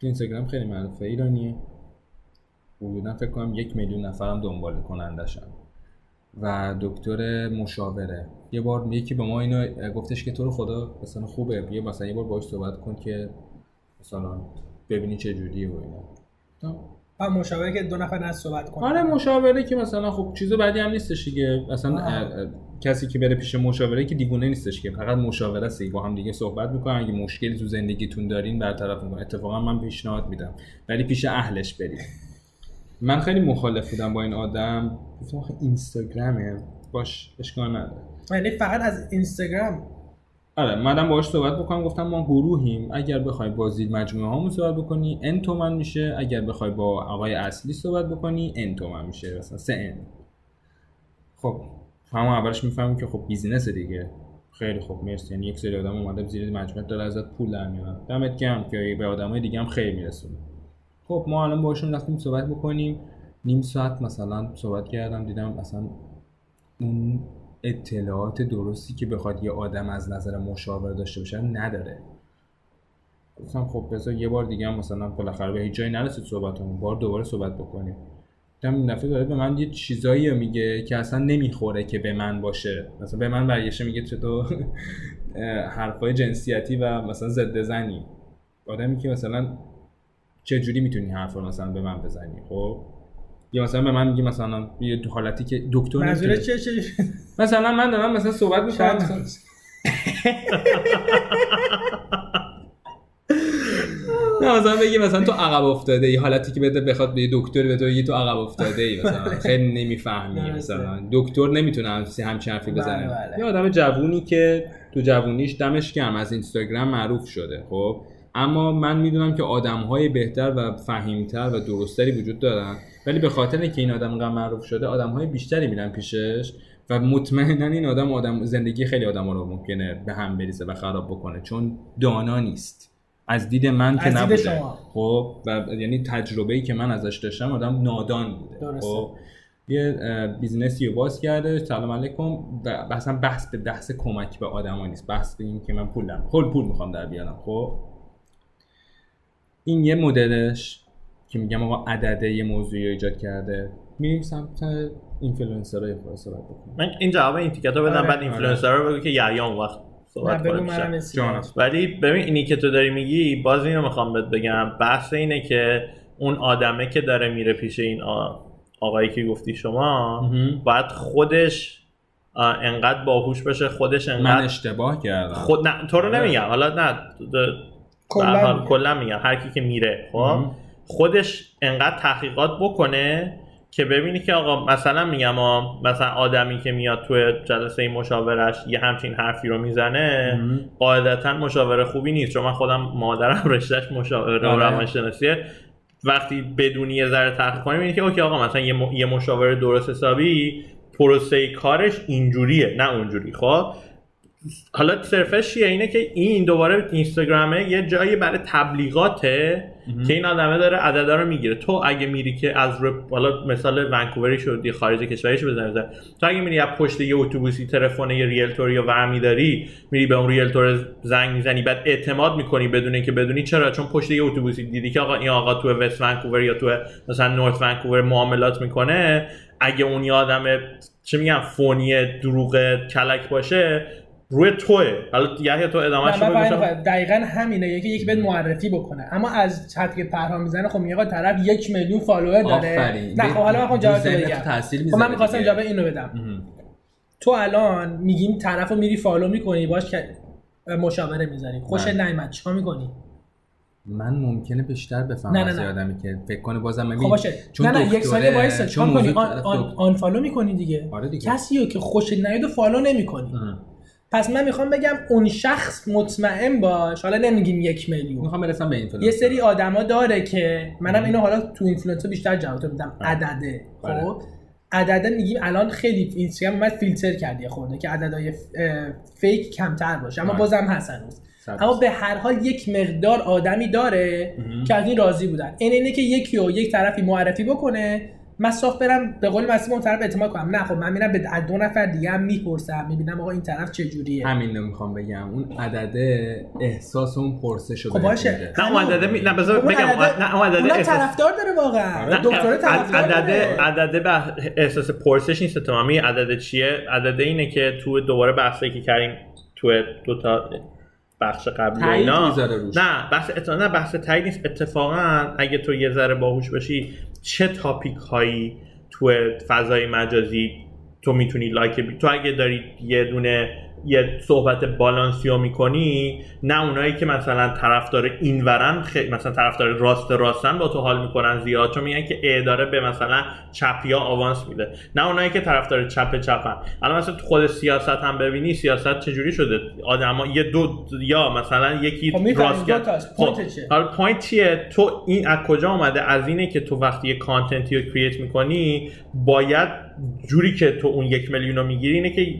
تو اینستاگرام خیلی معروفه ایرانیه. حدودا فکر کنم یک میلیون نفرم دنبال کنندشن. و دکتر مشاوره. یه بار یکی به ما اینو گفتش که تو رو خدا مثلا خوبه. بیا مثلا یه بار باهاش صحبت کن که مثلا ببینی چه جوریه و اینا. و مشاوره که دو نفر از صحبت کنن. آره مشاوره که مثلا خب چیز بعدی هم نیستش دیگه. مثلا کسی که بره پیش مشاوره که دیوونه نیستش که. فقط مشاوره است با هم دیگه صحبت می‌کنن. اگه مشکلی تو زندگیتون دارین برطرف می‌کنن. اتفاقا من پیشنهاد میدم. ولی پیش اهلش برید. من خیلی مخالف بودم با این آدم. گفتم آخه اینستاگرامه. باش اشکال نداره. یعنی فقط از اینستاگرام؟ آره منم باهاش صحبت بکنم گفتم ما گروهیم. اگر بخوای با زیر مجموعه هامون صحبت بکنی ان تومن میشه. اگر بخوای با آقای اصلی صحبت بکنی ان تومن میشه. مثلا سه ان خب همون اولش می‌فهمیم که خب بیزینس دیگه. خیلی خوب مرسی. یعنی یک سری آدم اومده زیر مجموعه داره ازت پول در میارن. دمت گرم که به آدمای دیگه هم خیلی میرسونه. خب ما الان باشون رفتیم صحبت بکنیم. نیم ساعت مثلا صحبت کردم دیدم مثلا اون اطلاعات درستی که بخواد یه آدم از نظر مشاور داشته باشه نداره. گفتم خب بذار یه بار دیگه هم مثلا بالاخره به هیچ جایی نرسید صحبتمون. بار دوباره صحبت بکنیم. دیدم این دفعه داره به من یه چیزایی میگه که اصلا نمی‌خوره که به من باشه. مثلا به من برگشته میگه چطور (laughs) حرفای جنسیتی و مثلا ضد زنی. آدمی که مثلا چه جوری می‌تونی حرف رو مثلا به من بزنی خب؟ یا مثلا به من میگی مثلا یه تو حالتی که دکتر منظور چه چه مثلا من دارم مثلا صحبت می‌کنم نه مثلا بگی مثلا تو عقب افتاده ای حالتی که بده بخواد به دکتر به تو بگی تو عقب افتاده ای مثلا (laughs) خیلی نمی‌فهمی مثلا دکتر نمی‌تونه همچین همچین حرفی بزنه. یه آدم جوونی که تو جوونیش دمش گرم از اینستاگرام معروف شده خب؟ اما من می‌دونم که آدم های بهتر و فهیمتر و درستری وجود دارن. ولی به خاطر که این آدم انقدر معروف شده آدم های بیشتری میرن پیشش و مطمئنا این آدم آدم زندگی خیلی آدم رو ممکنه به هم بریزه و خراب بکنه چون دانا نیست. از دید من که نبوده. خب و یعنی تجربه ای که من ازش داشتم آدم نادان بوده. خب یه بیزنسی رو باز کرده. سلام علیکم. و اصلا بحث به بحث کمک به آدما نیست. بحث به این که من پولم خل پول می‌خوام در بیارم خب. این یه مدلش که میگم آقا عدده یه موضوعی ایجاد کرده میریم سمت اینفلوئنسرای خود صحبت بکنیم. من این جواب این تیکت رو بدم آره، بعد اینفلوئنسر رو بگو که یریان وقت صحبت کنه ولی ببین اینی که تو داری میگی باز اینو می‌خوام بهت بگم. بحث اینه که اون آدمه که داره میره پیش این آقایی که گفتی شما باید خودش انقدر باهوش بشه خودش انقدر من اشتباه کردم. خود نه تو رو آره. نمیگم. حالا نه کلا میگم هر کی که میره خب؟ خودش انقدر تحقیقات بکنه که ببینی که آقا مثلا میگم مثلا آدمی که میاد توی جلسه مشاورش یه همچین حرفی رو می‌زنه قاعدتا مشاوره خوبی نیست چون من خودم مادرم رشتهش مشاوره و آره. روانشناسیه. وقتی بدونی یه ذره تحقیق کنی می‌بینی که اوکی آقا مثلا یه, م- یه مشاور درست حسابی پروسه کارش اینجوریه نه اونجوری خب؟ حالا صرفش چیه اینه که این دوباره اینستاگرامه یه جایی برای تبلیغاته که این آدمه داره عددا رو می‌گیره. تو اگه میری که از رپ... حالا مثال ونکووری شدی خارج کشورش بزنی بزنی. تو اگه میری از پشت یه اتوبوسی تلفن یه realtor ی یا ورمی داری میری به اون realtor زنگ می‌زنی بعد اعتماد می‌کنی بدون اینکه بدونی. چرا؟ چون پشت یه اتوبوسی دیدی که آقا این آقا تو وست ونکوور یا تو مثلا نورت ونکوور معاملات می‌کنه. اگه اون یه آدم چه میگم phony دروغ کلک باشه روی توه حالا یحیی تو ادامهش رو بگو. دقیقا همینه یکی یک بهت معرفی بکنه اما از حدی که پرهام می‌زنه خب میگه طرف یک میلیون follower داره آفرین نه خب حالا من جواب بگم خب من می‌خواستم. جواب اینو بدم. تو الان میگیم طرف رو میری فالو می‌کنی باش که مشاوره می‌ذاری خوش بله. نیامد چیکار می‌کنی من ممکنه بیشتر بفهمم نه، نه، از. یه آدمی که فکر کنه بازم ببین خب باشه چون نه نه یک ثانیه وایسا چون کنی آن, آن. آن فالو می‌کنی دیگه آره دیگه. کسی رو که خوش نیاد و فالو نمی‌کنی. پس من می‌خوام بگم اون شخص مطمئن باش. حالا نمیگیم یک میلیون. می‌خوام برسم به این فلان یه سری آدما داره که منم اینو حالا تو اینفلوئنسر بیشتر جواب میدم. بله. عدده. بله. خب؟ عدده میگیم الان خیلی اینستاگرام اومد فیلتر کرد یه خورده که عددهای فیک کمتر باشه. اما بله. بازم هست هنوز. صد اما به هر حال یک مقدار آدمی داره. که از این راضی بودن. این اینه که یکی و یک طرفی معرفی بکنه من صاف برم به قول مسیح اون طرف اعتماد کنم. نه خب من میرم به دو نفر دیگه هم می‌پرسم. می‌بینم آقا این طرف چه جوریه همین رو می‌خوام بگم. اون عدده احساس اون پرسش رو خب باشه. نه اون عدده می... نه بذار خب اون بگم. نه اون عدده احساس طرفدار داره واقعا. نه، دکتر طرفدار عدده داره. عدده به احساس پرسش نیست تو. همه عدده چیه؟ عدده اینه که تو دوباره بحثی که کردیم تو دو تا بخش قبلی اینا روش. نه بحث ات... نه بحث تایید نیست اتفاقا اگه تو یه ذره باهوش باشی چه تاپیک هایی تو فضای مجازی تو می‌تونی لایک بی... تو اگه داری یه دونه یه صحبت بالانسیو می‌کنی نه اونایی که مثلا طرفدار اینورن خیلی مثلا طرفدار راست راستن با تو حال می‌کنن زیاد چون میگن که ای داره به مثلا چپیا آوانس میده. نه اونایی که طرفدار چپ چپن. الان مثلا تو خود سیاست هم ببینی سیاست چجوری شده؟ آدما یه دو یا مثلا یکی خب راست تاست. خب؟ حالا point چیه؟ تو این از کجا اومده؟ از اینه که تو وقتی یه content ی رو create می‌کنی باید جوری که تو اون یک میلیون رو می‌گیری اینه که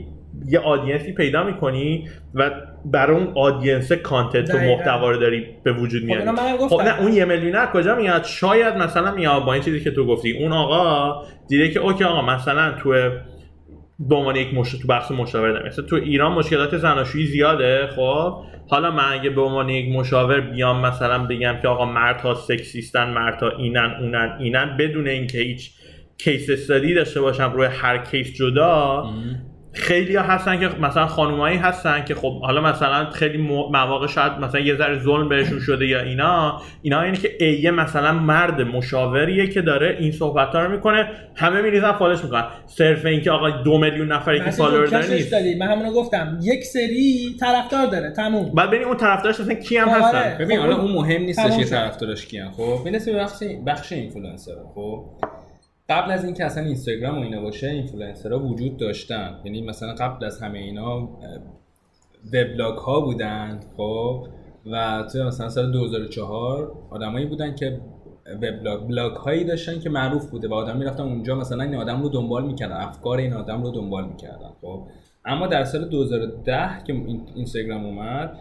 یه audience ی پیدا می‌کنی و برای اون audience content و. محتوا رو داری به وجود میاری. اینا منم خب. نه اون یه میلیون از کجا میاد؟ شاید مثلا میاد با این چیزی که تو گفتی. اون آقا دیده که okay آقا مثلا تو به عنوان یک مش... تو بحث مشاوره مثلا تو ایران مشکلات زناشویی زیاده خب؟ حالا من اگه به عنوان یک مشاور بیام مثلا بگم که آقا مردها سکسیستن مردها اینن اونن اینن بدون اینکه هیچ کیس استادی داشته باشم روی هر کیس جدا خیلی ها هستن که مثلا خانومایی هستن که خب حالا مثلا خیلی مو- مواقع شاید مثلا یه ذره ظلم بهشون شده یا اینا. اینا اینه که ایه مثلا مرد مشاوریه که داره این صحبت ها رو می‌کنه. همه میریزن follow ش می‌کنن. صرف اینکه آقا دو میلیون نفری که follower داره نیست. دادی من همونو گفتم. یک سری طرفدار داره. تموم. بعد ببین اون طرفدارش اصلا کی هم آره. هستن؟ ببین خب، حالا اون مهم نیستش شد. طرفدارش کیان. خب می‌رسیم به بخش بخش اینفلوئنسر خب قبل از اینکه اصلا اینستاگرام و اینا باشه اینفلوئنسرها وجود داشتن. یعنی مثلا قبل از همه اینا وبلاگ ها بودن خب؟ و توی مثلا سال 2004 آدمایی بودن که وبلاگ بلاگ هایی داشتن که معروف بوده و آدم می‌رفتن اونجا مثلا این آدم رو دنبال می‌کردن افکار این آدم رو دنبال می‌کردن خب؟ اما در سال 2010 که این- اینستاگرام اومد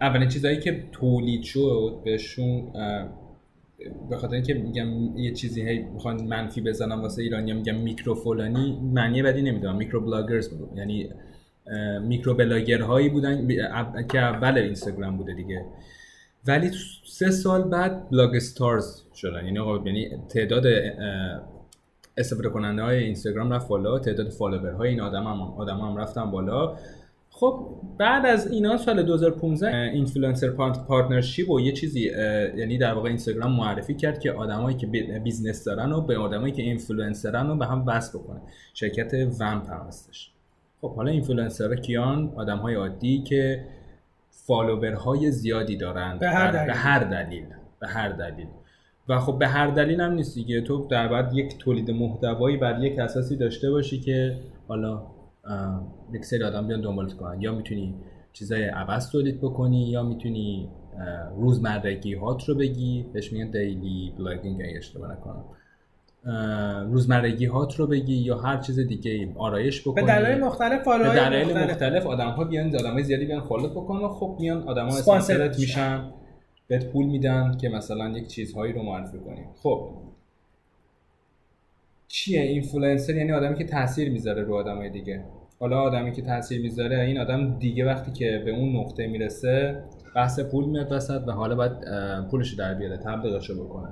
اولین چیزهایی که تولید شد بهشون به خاطر اینکه میگم یه چیزی هی می‌خوان منفی بزنم واسه ایرانی میگم میکرو فلانی معنی بدی نمی‌دونم. micro bloggers بود. یعنی micro blogger هایی بودن. ب- اب- که اول اینستاگرام بوده دیگه. ولی سه سال بعد blog stars شدن. یعنی یعنی تعداد استفاده کننده های اینستاگرام رفت بالا تعداد follower های این آدم هم, آدم هم رفتن بالا. خب بعد از اینا سال 2015 influencer partnership و یه چیزی یعنی در واقع اینستاگرام معرفی کرد که آدمایی که بی- business دارن و به آدمایی که اینفلوئنسرن رو به هم وصل بکنه. شرکت ومپ هم هستش. خب حالا اینفلوئنسرها کیان؟ آدم های عادی که follower های زیادی دارن. به هر دلیل. به هر دلیل. به هر دلیل. و خب به هر دلیل هم نیست دیگه. تو در بعد یک تولید محتوایی بر یک اساسی داشته باشی که حالا یک سری آدم بیان دنبالت کنن. یا می‌تونی چیزای عوض تولید بکنی یا می‌تونی روزمرگی هات رو بگی. بهش میگن daily blogging اگه اشتباه نکنم. روزمرگی هات رو بگی یا هر چیز دیگه ای آرایش به بکنی. دلایل مختلف به دلایل مختلف, مختلف آدم ها بیان آدم های زیادی بیان follow بکنن خب میان آدم ها اسپانسرت میشن بهت پول میدن که مثلا یک چیزهایی رو معرفی کنی. خب. چیه؟ اینفلوئنسر یعنی آدمی که تاثیر می‌ذاره رو آدمای دیگه. حالا آدمی که تاثیر می‌ذاره این آدم دیگه وقتی که به اون نقطه می‌رسه بحث پول میاد وسط و حالا باید پولش رو در بیاره تبلیغشو بکنه.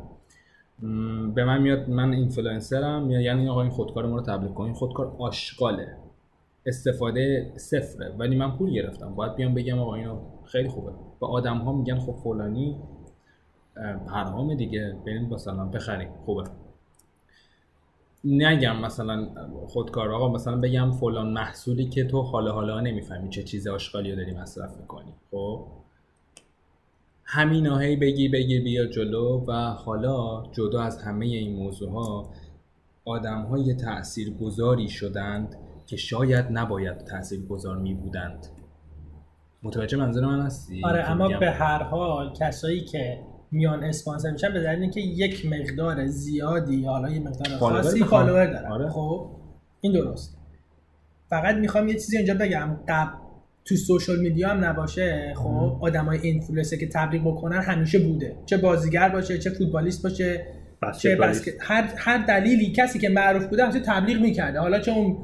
م، به من میاد من اینفلوئنسرم یعنی آقا این خودکار ما رو تبلیغ کن این خودکار آشغاله. استفاده صفره ولی من پول گرفتم. باید بیام بگم آقا اینو خیلی خوبه. و آدم ها میگن خب فلانی پرهام دیگه. بریم مثلا بخریم. خوبه. نگم مثلا خودکار آقا مثلا بگم فلان محصولی که تو حالا حالا نمی‌فهمی چه چیز آشغالی رو داری مصرف می‌کنی خب همینا هی بگی بگی بیا جلو و حالا جدا از همه این موضوع ها آدم های تأثیر گذاری شدند که شاید نباید تأثیر گذار می بودند متوجه منظور من هستی؟ آره اما؟ به هر حال کسایی که میان اسپانسر میشن به دلیل اینکه یک مقدار زیادی حالا یه مقدار خاصی. follower دارن. آره. خب این درست. فقط می‌خوام یه چیزی اینجا بگم. قبل تو social media هم نباشه. خب آدمای اینفلوئنسر که تبلیغ بکنن همیشه بوده. چه بازیگر باشه چه فوتبالیست باشه چه. بسکت هر هر دلیلی کسی که معروف بوده همیشه تبلیغ می‌کرده. حالا چه اون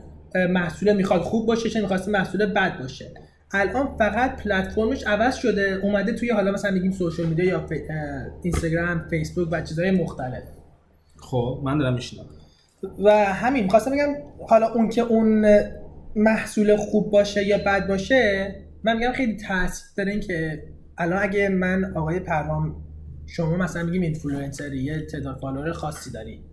محصول می‌خواد خوب باشه چه می‌خواسته محصول بد باشه. الان فقط پلتفرمش عوض شده اومده توی حالا مثلا میگیم سوشال میدیا یا فی... اینستاگرام فیسبوک و چیزهای مختلف. خب من دارم میشنم و همین می‌خواستم بگم حالا اون که اون محصول خوب باشه یا بد باشه من میگم خیلی تاثیر داره این که الان اگه من آقای پرهام شما مثلا میگیم اینفلوئنسری یه تعداد follower خاصی داری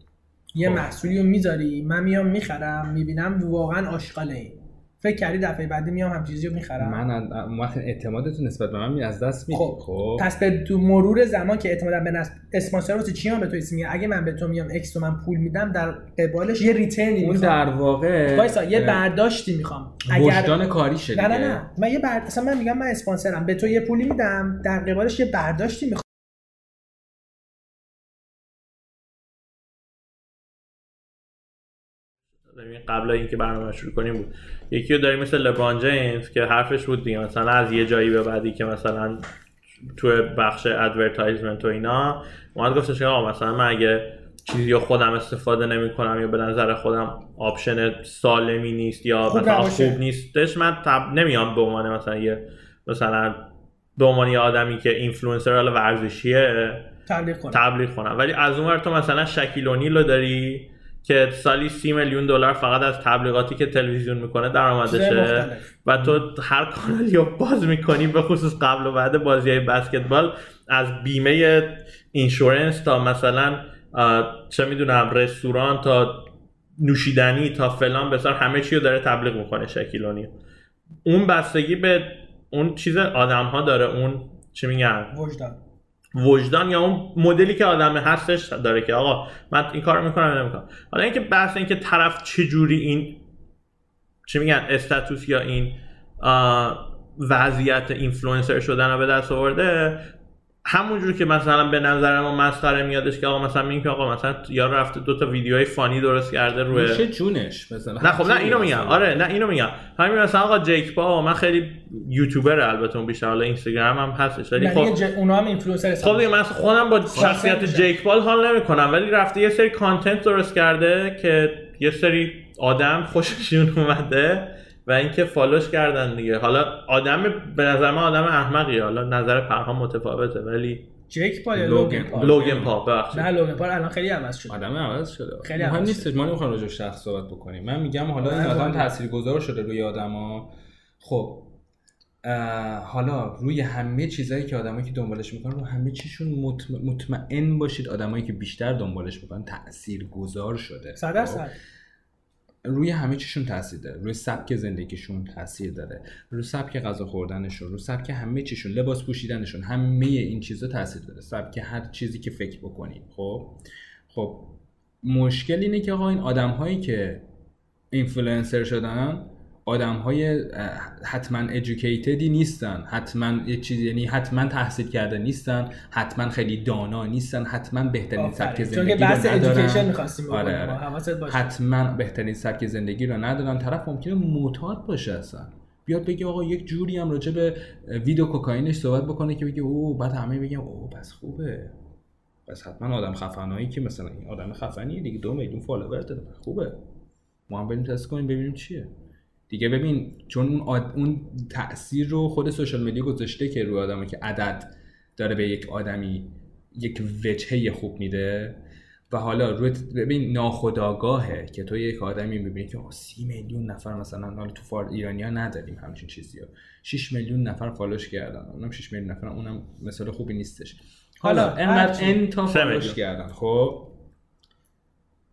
یه خب. محصولی رو می‌ذاری من میام می‌خرم می‌بینم واقعا آشغاله این فکر کردی دفعه بعدی میام هم چیزی رو می‌خرم؟ من اون وقت اعتمادتون نسبت به من می- از دست میدی خب. خب. پس به تو مرور زمان که اعتمادا به نسب اسپانسر واسه چی هم به تو اسم میگه اگه من به تو میام X تومن پول میدم در قبالش یه return ی اون می‌خوام. در واقع وایسا یه برداشتی می‌خوام. وجدان کاری شده نه نه نه. من یه بر... اصلا من میگم من اسپانسرم. به تو یه پولی میدم در قبالش یه برداشتی می‌خوام. ببین قبل اینکه برنامه شروع کنیم بود. یکی رو داریم مثل لبران جیمز که حرفش بود دیگه مثلا از یه جایی به بعدی که مثلا تو بخش advertisement و اینا اومد گفتش که آقا مثلا من اگه چیزی رو خودم استفاده نمی کنم یا به نظر خودم option سالمی نیست یا خوب مثلا. خوب نیستش من تب... نمیام به عنوان مثلا یه مثلا به عنوان یه آدمی که اینفلوئنسر حالا ورزشیه تبلیغ کنم. تبلیغ کنم. ولی از اون ور تو مثلا شکیل رو داری که سالی سی میلیون دلار فقط از تبلیغاتی که تلویزیون می‌کنه درآمدشه. و تو هر کانالی رو باز می‌کنی به خصوص قبل و بعد بازی های بسکتبال از بیمه insurance تا مثلا چه می‌دونم رستوران تا نوشیدنی تا فلان بسار همه چی رو داره تبلیغ می‌کنه شکیل اونیل اون بستگی به اون چیز آدم ها داره اون چی میگن؟ وجدان. وجدان یا اون مدلی که آدم هستش داره که آقا من این کارو می‌کنم یا نمی‌کنم. حالا اینکه بحث اینکه طرف چجوری این چی میگن status یا این وضعیت اینفلوئنسر شدن رو به دست آورده همونجور که مثلا به نظر ما مسخره میادش که آقا مثلا میگیم که آقا مثلا یا رفته دو تا ویدیوهای funny درست کرده روی میشه جونش مثلا. نه خب نه اینو میگم. آره نه اینو میگم. همین مثلا آقا جیک پال من خیلی یوتیوبر البته اون بیشتر حالا اینستاگرام هم هستش ولی خب ج... اونا هم اینفلوئنسر خب دیگه من خودم با شخصیت میشه. جیک پال حال نمی‌کنم ولی رفته یه سری content درست کرده که یه سری آدم خوششون اومده. و اینکه follow ش کردن دیگه. حالا آدم به نظر من آدم احمقیه. حالا نظر پرهام متفاوته ولی جیک پال لوگن. پال لوگن پال ببخشید. نه لوگن پال الان خیلی عوض شد آدم عوض شده. خیلی مهم عوض نیست ما نمی‌خوایم راجع به شخص صحبت بکنیم. من میگم حالا این آدم. تاثیرگذار شده روی آدما. خب حالا روی همه چیزایی که آدمایی که دنبالش می‌کنن رو همه چیشون مطمئن, باشید آدمایی که بیشتر دنبالش می‌کنن تاثیرگذار شده. صد خب؟ درصد روی همه چیشون تاثیر داره. روی سبک زندگیشون تاثیر داره. روی سبک غذا خوردنشون روی سبک همه چیشون لباس پوشیدنشون همه این چیزا تاثیر داره. سبک هر چیزی که فکر بکنید خب؟ خب مشکل اینه که آقا این آدم هایی که اینفلوئنسر شدن آدم های حتما educated ی نیستن حتما یه چیزی یعنی حتما تحصیل کرده نیستن حتما خیلی دانا نیستن حتما بهترین سبک زندگی رو ندارن. آره آره. حتما بهترین سبک زندگی رو ندارن. طرف ممکنه معتاد باشه اصلا. بیاد بگه آقا یک جوری هم راجع به weed و کوکائینش صحبت بکنه که بگه اوه بعد همه بگن اوه پس خوبه. پس حتما آدم خفنایی که مثلا این آدم خفنیه دیگه. دو میلیون فالوور داره. خوبه. ما هم بریم تست کنیم ببینیم چیه. دیگه ببین چون اون, آد... اون تاثیر رو خود social media گذاشته که روی آدمه که عدد داره به یک آدمی یک وجهه خوب میده. و حالا روی ببین ناخداگاهه که تو یک آدمی می‌بینی که سی میلیون نفر مثلا حالا تو فار ایرانی ها نداریم همچین چیزی ها 6 میلیون نفر follow ش کردن. اونم 6 میلیون نفر اونم مثال خوبی نیستش. حالا انقدر ان تا فالوش کردن خب؟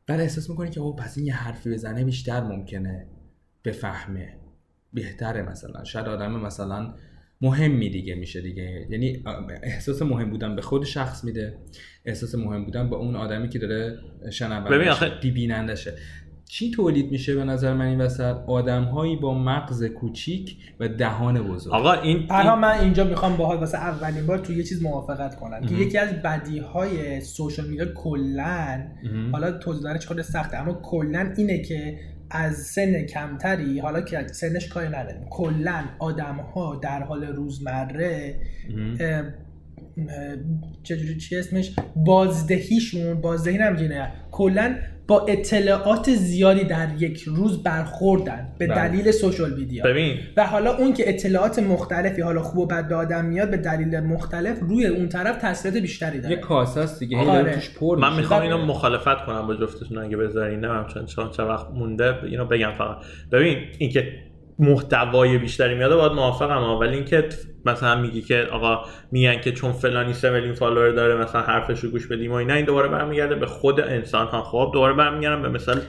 بعد احساس می‌کنی که او پس این یه حرفی بزنه بیشتر ممکنه. بفهمه بهتره مثلا. شاید آدم مثلا مهمی دیگه میشه دیگه. یعنی احساس مهم بودن به خود شخص میده. احساس مهم بودن به اون آدمی که داره شنونده بینندشه چی تولید میشه به نظر من این وسط؟ آدم هایی با مغز کوچیک و دهان بزرگ. آقا این, این... من اینجا می‌خوام باهات واسه اولین بار تو یه چیز موافقت کنم. که یکی از بدی های سوشال میدیا کلا حالا توضیح دادنش خود سخته اما کلا اینه که از سن کمتری حالا که سنش کاری نداریم کلا آدم ها در حال روزمره چجوری چی اسمش؟ بازدهیشون بازدهی نمیگینه کلا با اطلاعات زیادی در یک روز برخوردن به بله. دلیل سوشال میدیا. ببین. و حالا اون که اطلاعات مختلفی حالا خوب و بد به آدم میاد به دلیل مختلف روی اون طرف تاثیرات بیشتری داره. یه کاسه است دیگه. آره. پر من می‌خوام اینو مخالفت کنم با جفتتون اگه بذارین نه چون چه وقت مونده اینو بگم فقط. ببین اینکه محتوای بیشتری میاد باید موافقم ولی اینکه مثلا میگی که آقا میگن که چون فلانی سه میلیون فالوور داره مثلا حرفش رو گوش بدیم و اینا این دوباره برمیگرده به خود انسان ها خب دوباره برمیگردم به مثال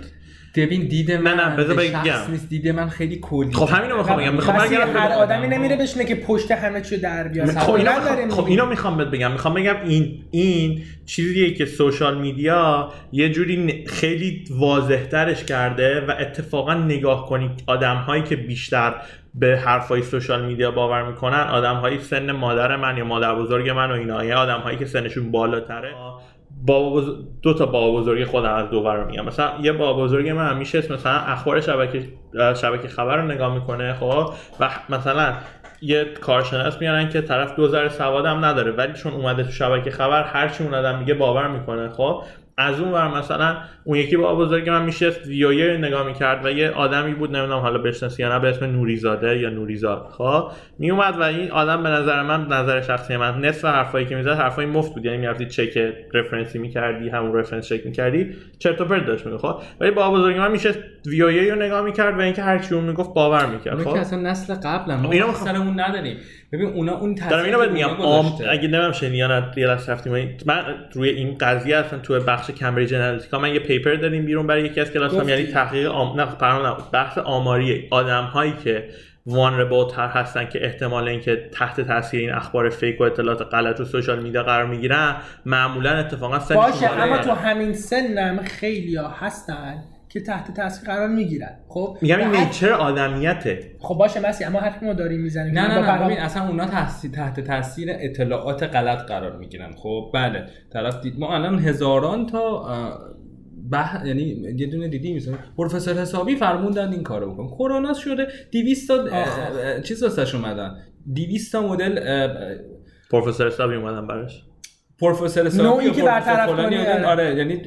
ببین دید من نه بذار بگم. نیست دید من خیلی کلی خب همینو می‌خوام بگم. می‌خوام بگم هر آدمی نمیره بشینه که پشت همه چی در بیاره. خب اینو می‌خوام خب اینو می‌خوام بهت بگم. می‌خوام بگم این این چیزیه که سوشال میدیا یه جوری خیلی واضح ترش کرده و اتفاقا نگاه کنید آدم هایی که بیشتر به حرفای سوشال میدیا باور می‌کنن آدم هایی سن مادر من یا مادر بزرگ من و اینا. یا آدم هایی که سنشون بالاتره. بابا بزرگ... دو تا بابا بزرگ خودم از دوور رو میگم. مثلا یه بابا بزرگ من همیشه مثلا اخبار شبکه شبکه خبر رو نگاه می‌کنه خب؟ و مثلا یه کارشناس میارن که طرف دو ذره سوادم نداره ولی چون اومده تو شبکه خبر هر چی اون آدم میگه باور می‌کنه خب؟ از اون ور مثلا اون یکی با بزرگ من میشست ویویه نگاه می‌کرد و یه آدمی بود نمی‌دونم حالا بشناسی یا نه به اسم نوریزاده یا نوریزاد. خب میومد و این آدم به نظر من نظر شخصی من نصف حرفایی که می‌زد حرفای مفت بود. یعنی می‌رفتی چک رفرنسی می‌کردی همون رفرنس چک می‌کردی چرت و پرت داشت میگه خب ولی با بزرگ من میشه ویویه رو نگاه می‌کرد و اینکه هر چی اون می‌گفت باور می‌کرد. خب؟ اصلا نسل قبلا ما اینو اون نداریم. ببین اونا اون دارم اینو میگم آم... اگه نمیم شنیان یه لحظه رفتیم من روی این قضیه اصلا تو بخش کمبریج انالیتیکا من یه پیپر دادیم بیرون برای یکی از کلاس یعنی تحقیق آم... نه نه بحث آماری آدم هایی که وانربل تر هستن که احتمال اینکه تحت تاثیر این اخبار فیک و اطلاعات غلط و سوشال میدیا قرار می‌گیرن معمولا اتفاقا سنشون باشه اما تو همین سن خیلی ها هستن که تحت تاثیر قرار می‌گیرن خب؟ میگم این نیچر آدمیته. خب باشه مسی اما حرفی ما داریم می‌زنیم نه نه نه ببین اصلا اونا تحت تحت تاثیر اطلاعات غلط قرار می‌گیرن. خب بله طرف دید ما الان هزاران تا بح... یعنی یه دونه دیدی مثلا پروفسور حسابی فرموندن این کارو بکن کرونا شده 200 تا چیز واسش اومدن. 200 تا مدل پروفسور حسابی اومدن براش. پروفسور حسابی نوعی که برطرف کنی آره. آره یعنی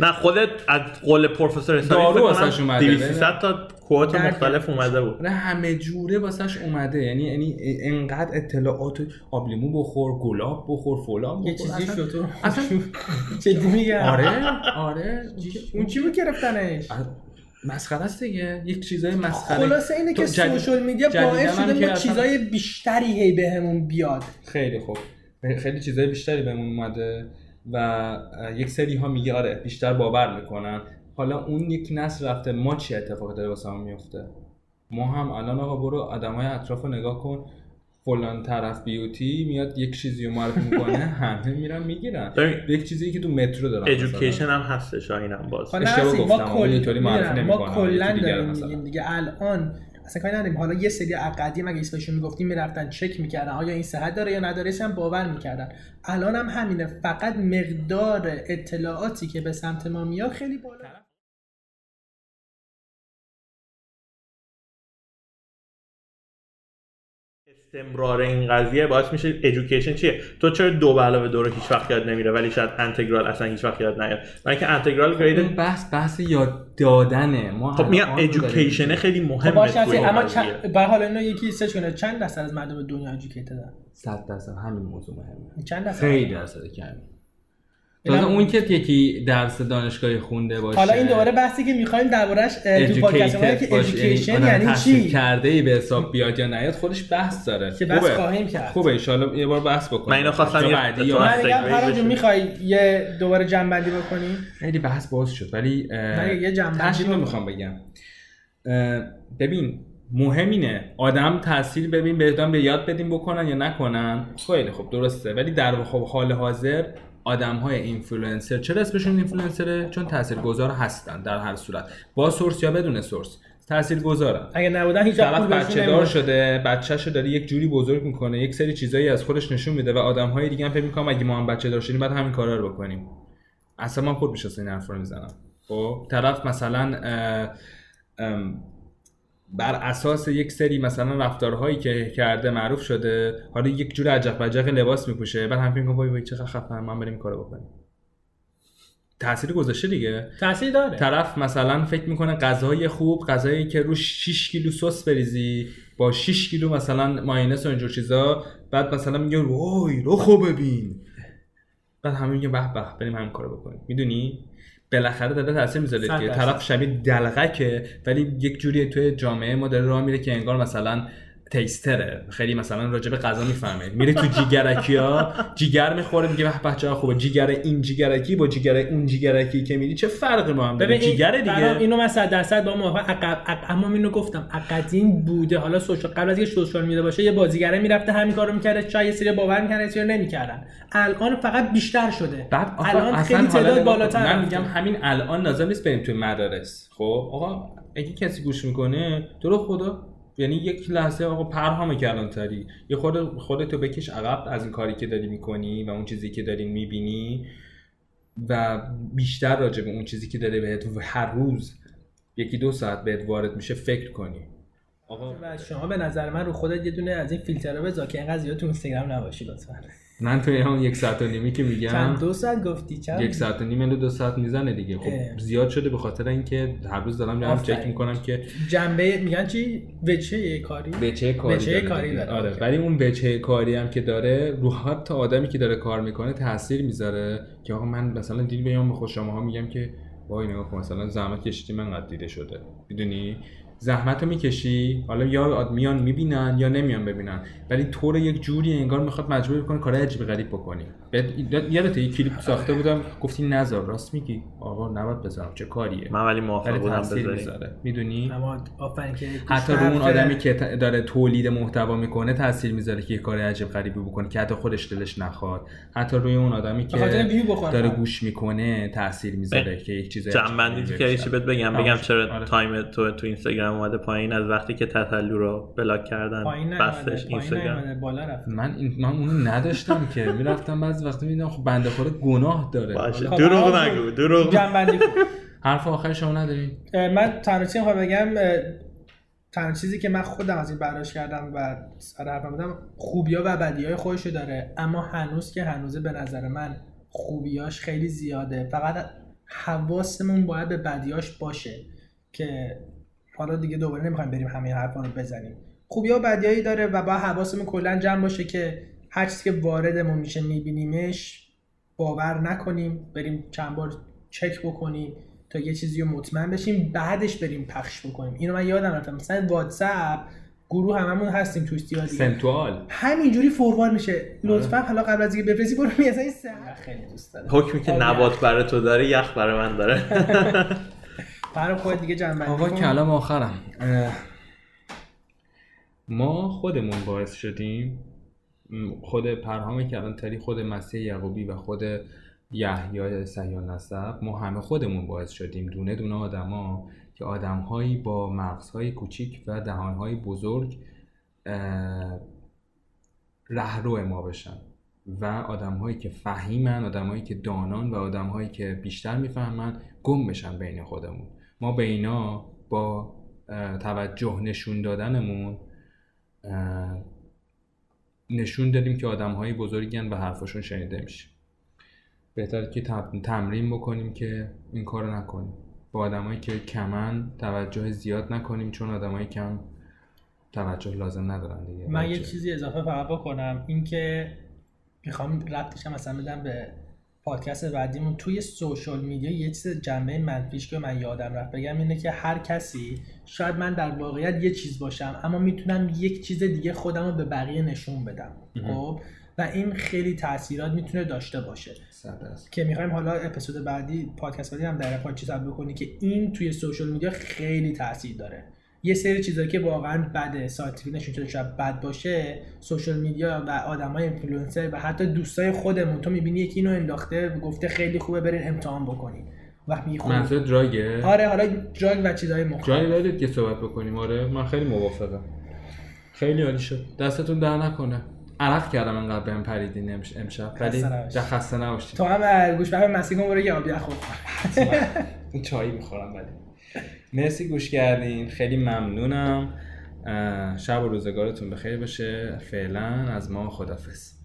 نه خودت از قول پروفسور حسابی دارو واسش اومده 200 تا کوت مختلف اومده بود. نه همه جوره واسش اومده. یعنی یعنی انقدر اطلاعات آبلیمو بخور گلاب بخور فلان یه چیزی شد. اصلا (laughs) چه میگم؟ آره (laughs) آره. اون چی بود گرفتنش؟ مسخره است دیگه. یک چیزای مسخره. خلاصه اینه که سوشال میدیا باعث شده ما چیزای بیشتری هی بهمون بیاد. خیلی خوب. خیلی چیزای بیشتری بهمون اومده و یک سری ها میگه آره بیشتر باور می‌کنن حالا اون یک نسل رفته ما چی اتفاق داره واسه میفته ما هم الان آقا برو آدمای اطراف رو نگاه کن فلان طرف بیوتی میاد یک چیزی رو معرفی می‌کنه (laughs) همه میرن می‌گیرن یک چیزی که تو مترو دارن ادویکیشن هم هستش اینم باز نه اشتباه. گفتم. ما. کلا داریم. میگیم دیگه الان اصلا کاری نداریم. حالا یه سری قدیم اگه اسمشون می‌گفتیم می‌رفتن چک می‌کردن. آیا این صحت داره یا نداره؟ هم باور می‌کردن. الان هم همینه. فقط مقدار اطلاعاتی که به سمت ما میاد خیلی بالا. استمرار این قضیه باعث میشه education چیه؟ تو چرا دو به علاوه دو رو هیچ وقت یاد نمیره ولی شاید انتگرال اصلا هیچ وقت یاد نیاد؟ برای اینکه انتگرال گرید بحث بحث یاد دادنه. ما خب میگم education. خیلی خب مهمه. این اما. چند به حال اینو یکی search کنه. چند درصد از مردم دنیا educated ن صد درصد. همین موضوع مهمه. چند درصد؟ خیلی درصد کمی. تازه اون که یکی درس دانشگاهی خونده باشه. حالا این دوباره بحثی که می‌خوایم دربارش تو پادکست که باشه، ادویکیشن یعنی چی؟ کرده ای به حساب بیاد یا نیاد خودش بحث داره. که بحث خوبه. خواهیم کرد. خوبه ان یه بار بحث بکنیم. من اینو خواستم یه بعدی یا من میگم سگوی هر. می‌خوای یه دوباره جنبندی بکنیم خیلی بحث باز شد ولی یه جنبندی بکن. می‌خوام بگم. ببین مهم اینه آدم تاثیر ببین بهتون به یاد بدیم بکنن یا نکنن. خیلی خب درسته. ولی در خب حال حاضر آدم های اینفلوئنسر چرا اسمشون اینفلوئنسره چون تاثیرگذار هستن در هر صورت. با source یا بدون source؟ تاثیرگذارن. اگه نبودن هیچ وقت بچه دار. شده بچه‌شو داره یک جوری بزرگ می‌کنه یک سری چیزایی از خودش نشون میده و آدم‌های دیگه هم فکر می‌کنم اگه ما هم بچه دار شدیم باید همین کارا رو بکنیم. اصلا من خود میشستم این حرفا رو می‌زنم. خب طرف مثلا بر اساس یک سری مثلا رفتارهایی که کرده معروف شده حالا یک جور عجق بجق لباس میپوشه بعد هم می‌کنه وای وای چقدر خفن من بریم کارو بکنیم. تاثیر گذاشته دیگه. تاثیر داره. طرف مثلا فکر می‌کنه غذای خوب غذایی که رو 6 کیلو سس بریزی با 6 کیلو مثلا ماینس و اینجور چیزا بعد مثلا میگه وای رو خوب ببین. بعد همه میگه به به بریم همین کارو بکنیم. می‌دونی؟ بالاخره داره تاثیر می‌ذاره که. طرف شبیه دلغکه ولی یک جوری توی جامعه ما داره راه میره که انگار مثلا تیستره. خیلی مثلا راجع به غذا می‌فهمه میره تو جیگرکی ها جیگر می‌خوره میگه به چقدر خوبه جیگر این جیگرکی با جیگر اون جیگرکی که میری چه فرقی با هم داره؟ جیگر دیگه. اینو من 100 درصد با عقب عقب- اما اینو گفتم قدیم بوده. حالا سوشال قبل از اینکه سوشال میده باشه یه بازیگره می‌رفته همین کارو می‌کرده چای یه سری باور می‌کردن چرا نمی‌کردن. الان فقط بیشتر شده. بعد الان خیلی تعداد. بالاتر من. میگم همین الان لازم نیست بریم توی مدارس. خب؟ آقا اگه کسی گوش می‌کنه تو رو خدا؟ یعنی یک لحظه آقا پرهام کلانتری یه خود خودتو بکش عقب از این کاری که داری می‌کنی و اون چیزی که داری می‌بینی و بیشتر راجع به اون چیزی که داره بهت هر روز یکی دو ساعت بهت وارد میشه فکر کنی. آقا و شما به نظر من رو خودت یه دونه از این فیلترها بذار که اینقدر زیاد تو اینستاگرام نباشی لطفا. من توی همون یک ساعت و نیمی که میگم چند دو ساعت گفتی چند یک ساعت و نیم دو ساعت می‌زنه دیگه اه. خب زیاد شده به خاطر اینکه هر روز دارم میرم. چک می‌کنم که جنبه میگن چی وچه کاری بچه کاری داره کاری. داره. آره. ولی اون بچه کاری هم که داره رو حتی آدمی که داره کار می‌کنه تاثیر می‌ذاره که آقا من مثلا دیل بیام به خود شماها میگم که وای نگاه کن مثلا زحمت کشیدی من قد دیده شده می‌دونی زحمت رو می‌کشی؟ حالا یا میان می‌بینن یا نمیان ببینن. ولی تو رو یک جوری انگار می‌خواد مجبور کنه کار عجیب غریب بکنی. یادته یه کلیپ ساخته بودم گفتی نذار راست میگی؟ آقا نباید بذارم چه کاریه؟ من ولی موافق بودم می‌ذاره. می‌دونی؟ حتی رو اون آدمی که داره تولید محتوا می‌کنه تاثیر می‌ذاره که یه کار عجیب غریبی بکنه که حتی خودش دلش نخواد. حتی روی اون آدمی که. داره گوش می‌کنه تاثیر می‌ذاره که یک چیز عجیب جنبندی که بهت بگم؟ بگم. چرا آره. time تو تو اینستاگرام اومده پایین از وقتی که تتلو رو block کردن پایین بستش اینستاگرام. بالا رفت من این من اونو نداشتم که. می‌رفتم بعضی وقتی می‌دیدم خب بنده خدا گناه داره. باشه. خب، دروغ نگو دروغ. جنبندی کن. حرف آخر شما ندارین؟ اه، من تنها چیزی می‌خوام بگم تنها چیزی که من خودم از این برداشت کردم و سر حرفم بودم خوبیا و بدیای خودشو داره. اما هنوز که هنوزه به نظر من خوبیاش خیلی زیاده. فقط حواسمون باید به بدیاش باشه که حالا دیگه دوباره نمی‌خوایم بریم همه حرفا رو بزنیم. خوبیا و بدیایی داره و با حواسمون کلا جمع باشه که هر چیزی که واردمون میشه میبینیمش باور نکنیم بریم چند بار چک بکنیم تا یه چیزی رو مطمئن بشیم بعدش بریم پخش بکنیم. اینو من یادم رفتم مثلا واتساپ گروه هممون هستیم توش دیگه. سنتوال. همینجوری فوروارد میشه. لطفا حالا قبل از اینکه بفرستی برو می‌زنی سه خیلی دوست دارم. حکمی که آب نبات برای تو داره یخ برای من داره. (laughs) برای خود دیگه جنبندی آقا کن. کلام آخرم. ما خودمون باعث شدیم. خود پرهام کلانتری خود مسیح یعقوبی و خود یحیی صحیح نسب ما همه خودمون باعث شدیم. دونه دونه آدما که آدمهایی با مغزهای کوچیک و دهانهای بزرگ رهرو ما بشن. و آدمهایی که فهیمن آدمهایی که دانان و آدمهایی که بیشتر می‌فهمن گم بشن بین خودمون. ما به اینا با توجه نشون دادنمون نشون دادیم که آدم های بزرگن و حرفاشون شنیده میشه. بهتر که تمرین بکنیم که این کارو نکنیم. با آدمایی که کمن توجه زیاد نکنیم چون آدمای کم توجه لازم ندارن دیگه. من یه. چیزی اضافه فقط بکنم. اینکه می‌خوام ربطش هم مثلا بدم به پادکست بعدیمون توی social media یه چیز جنبه منفیش که من یادم رفت. بگم اینه که هر کسی شاید من در واقعیت یه چیز باشم اما می‌تونم یک چیز دیگه خودم رو به بقیه نشون بدم. خب؟ و این خیلی تاثیرات می‌تونه داشته باشه. که می‌خوایم حالا اپیزود بعدی پادکست بعدی هم در چیز بکنی که این توی social media خیلی تاثیر داره. یه سری چیزایی که واقعا بده. scientific نشون شده شاید بد باشه social media و آدمای اینفلوئنسر و حتی دوستای خودمون. تو می‌بینی یکی اینو انداخته گفته خیلی خوبه برین امتحان بکنین. وقت خب منظور دراگه آره حالا دراگ و چیزهای جایی مختلف دارید که صحبت بکنیم. آره من خیلی موافقم. خیلی عالی شد. دستتون در نکنه. عرق کردم انقدر بهم پریدین امش- امشب. ولی خسته نباشید. تو هم گوش به مسیح کن برو یه آبی خور (laughs) این چایی می‌خورم ولی (laughs) مرسی گوش کردین. خیلی ممنونم. شب و روزگارتون بخیر باشه. فعلا از ما خدافظ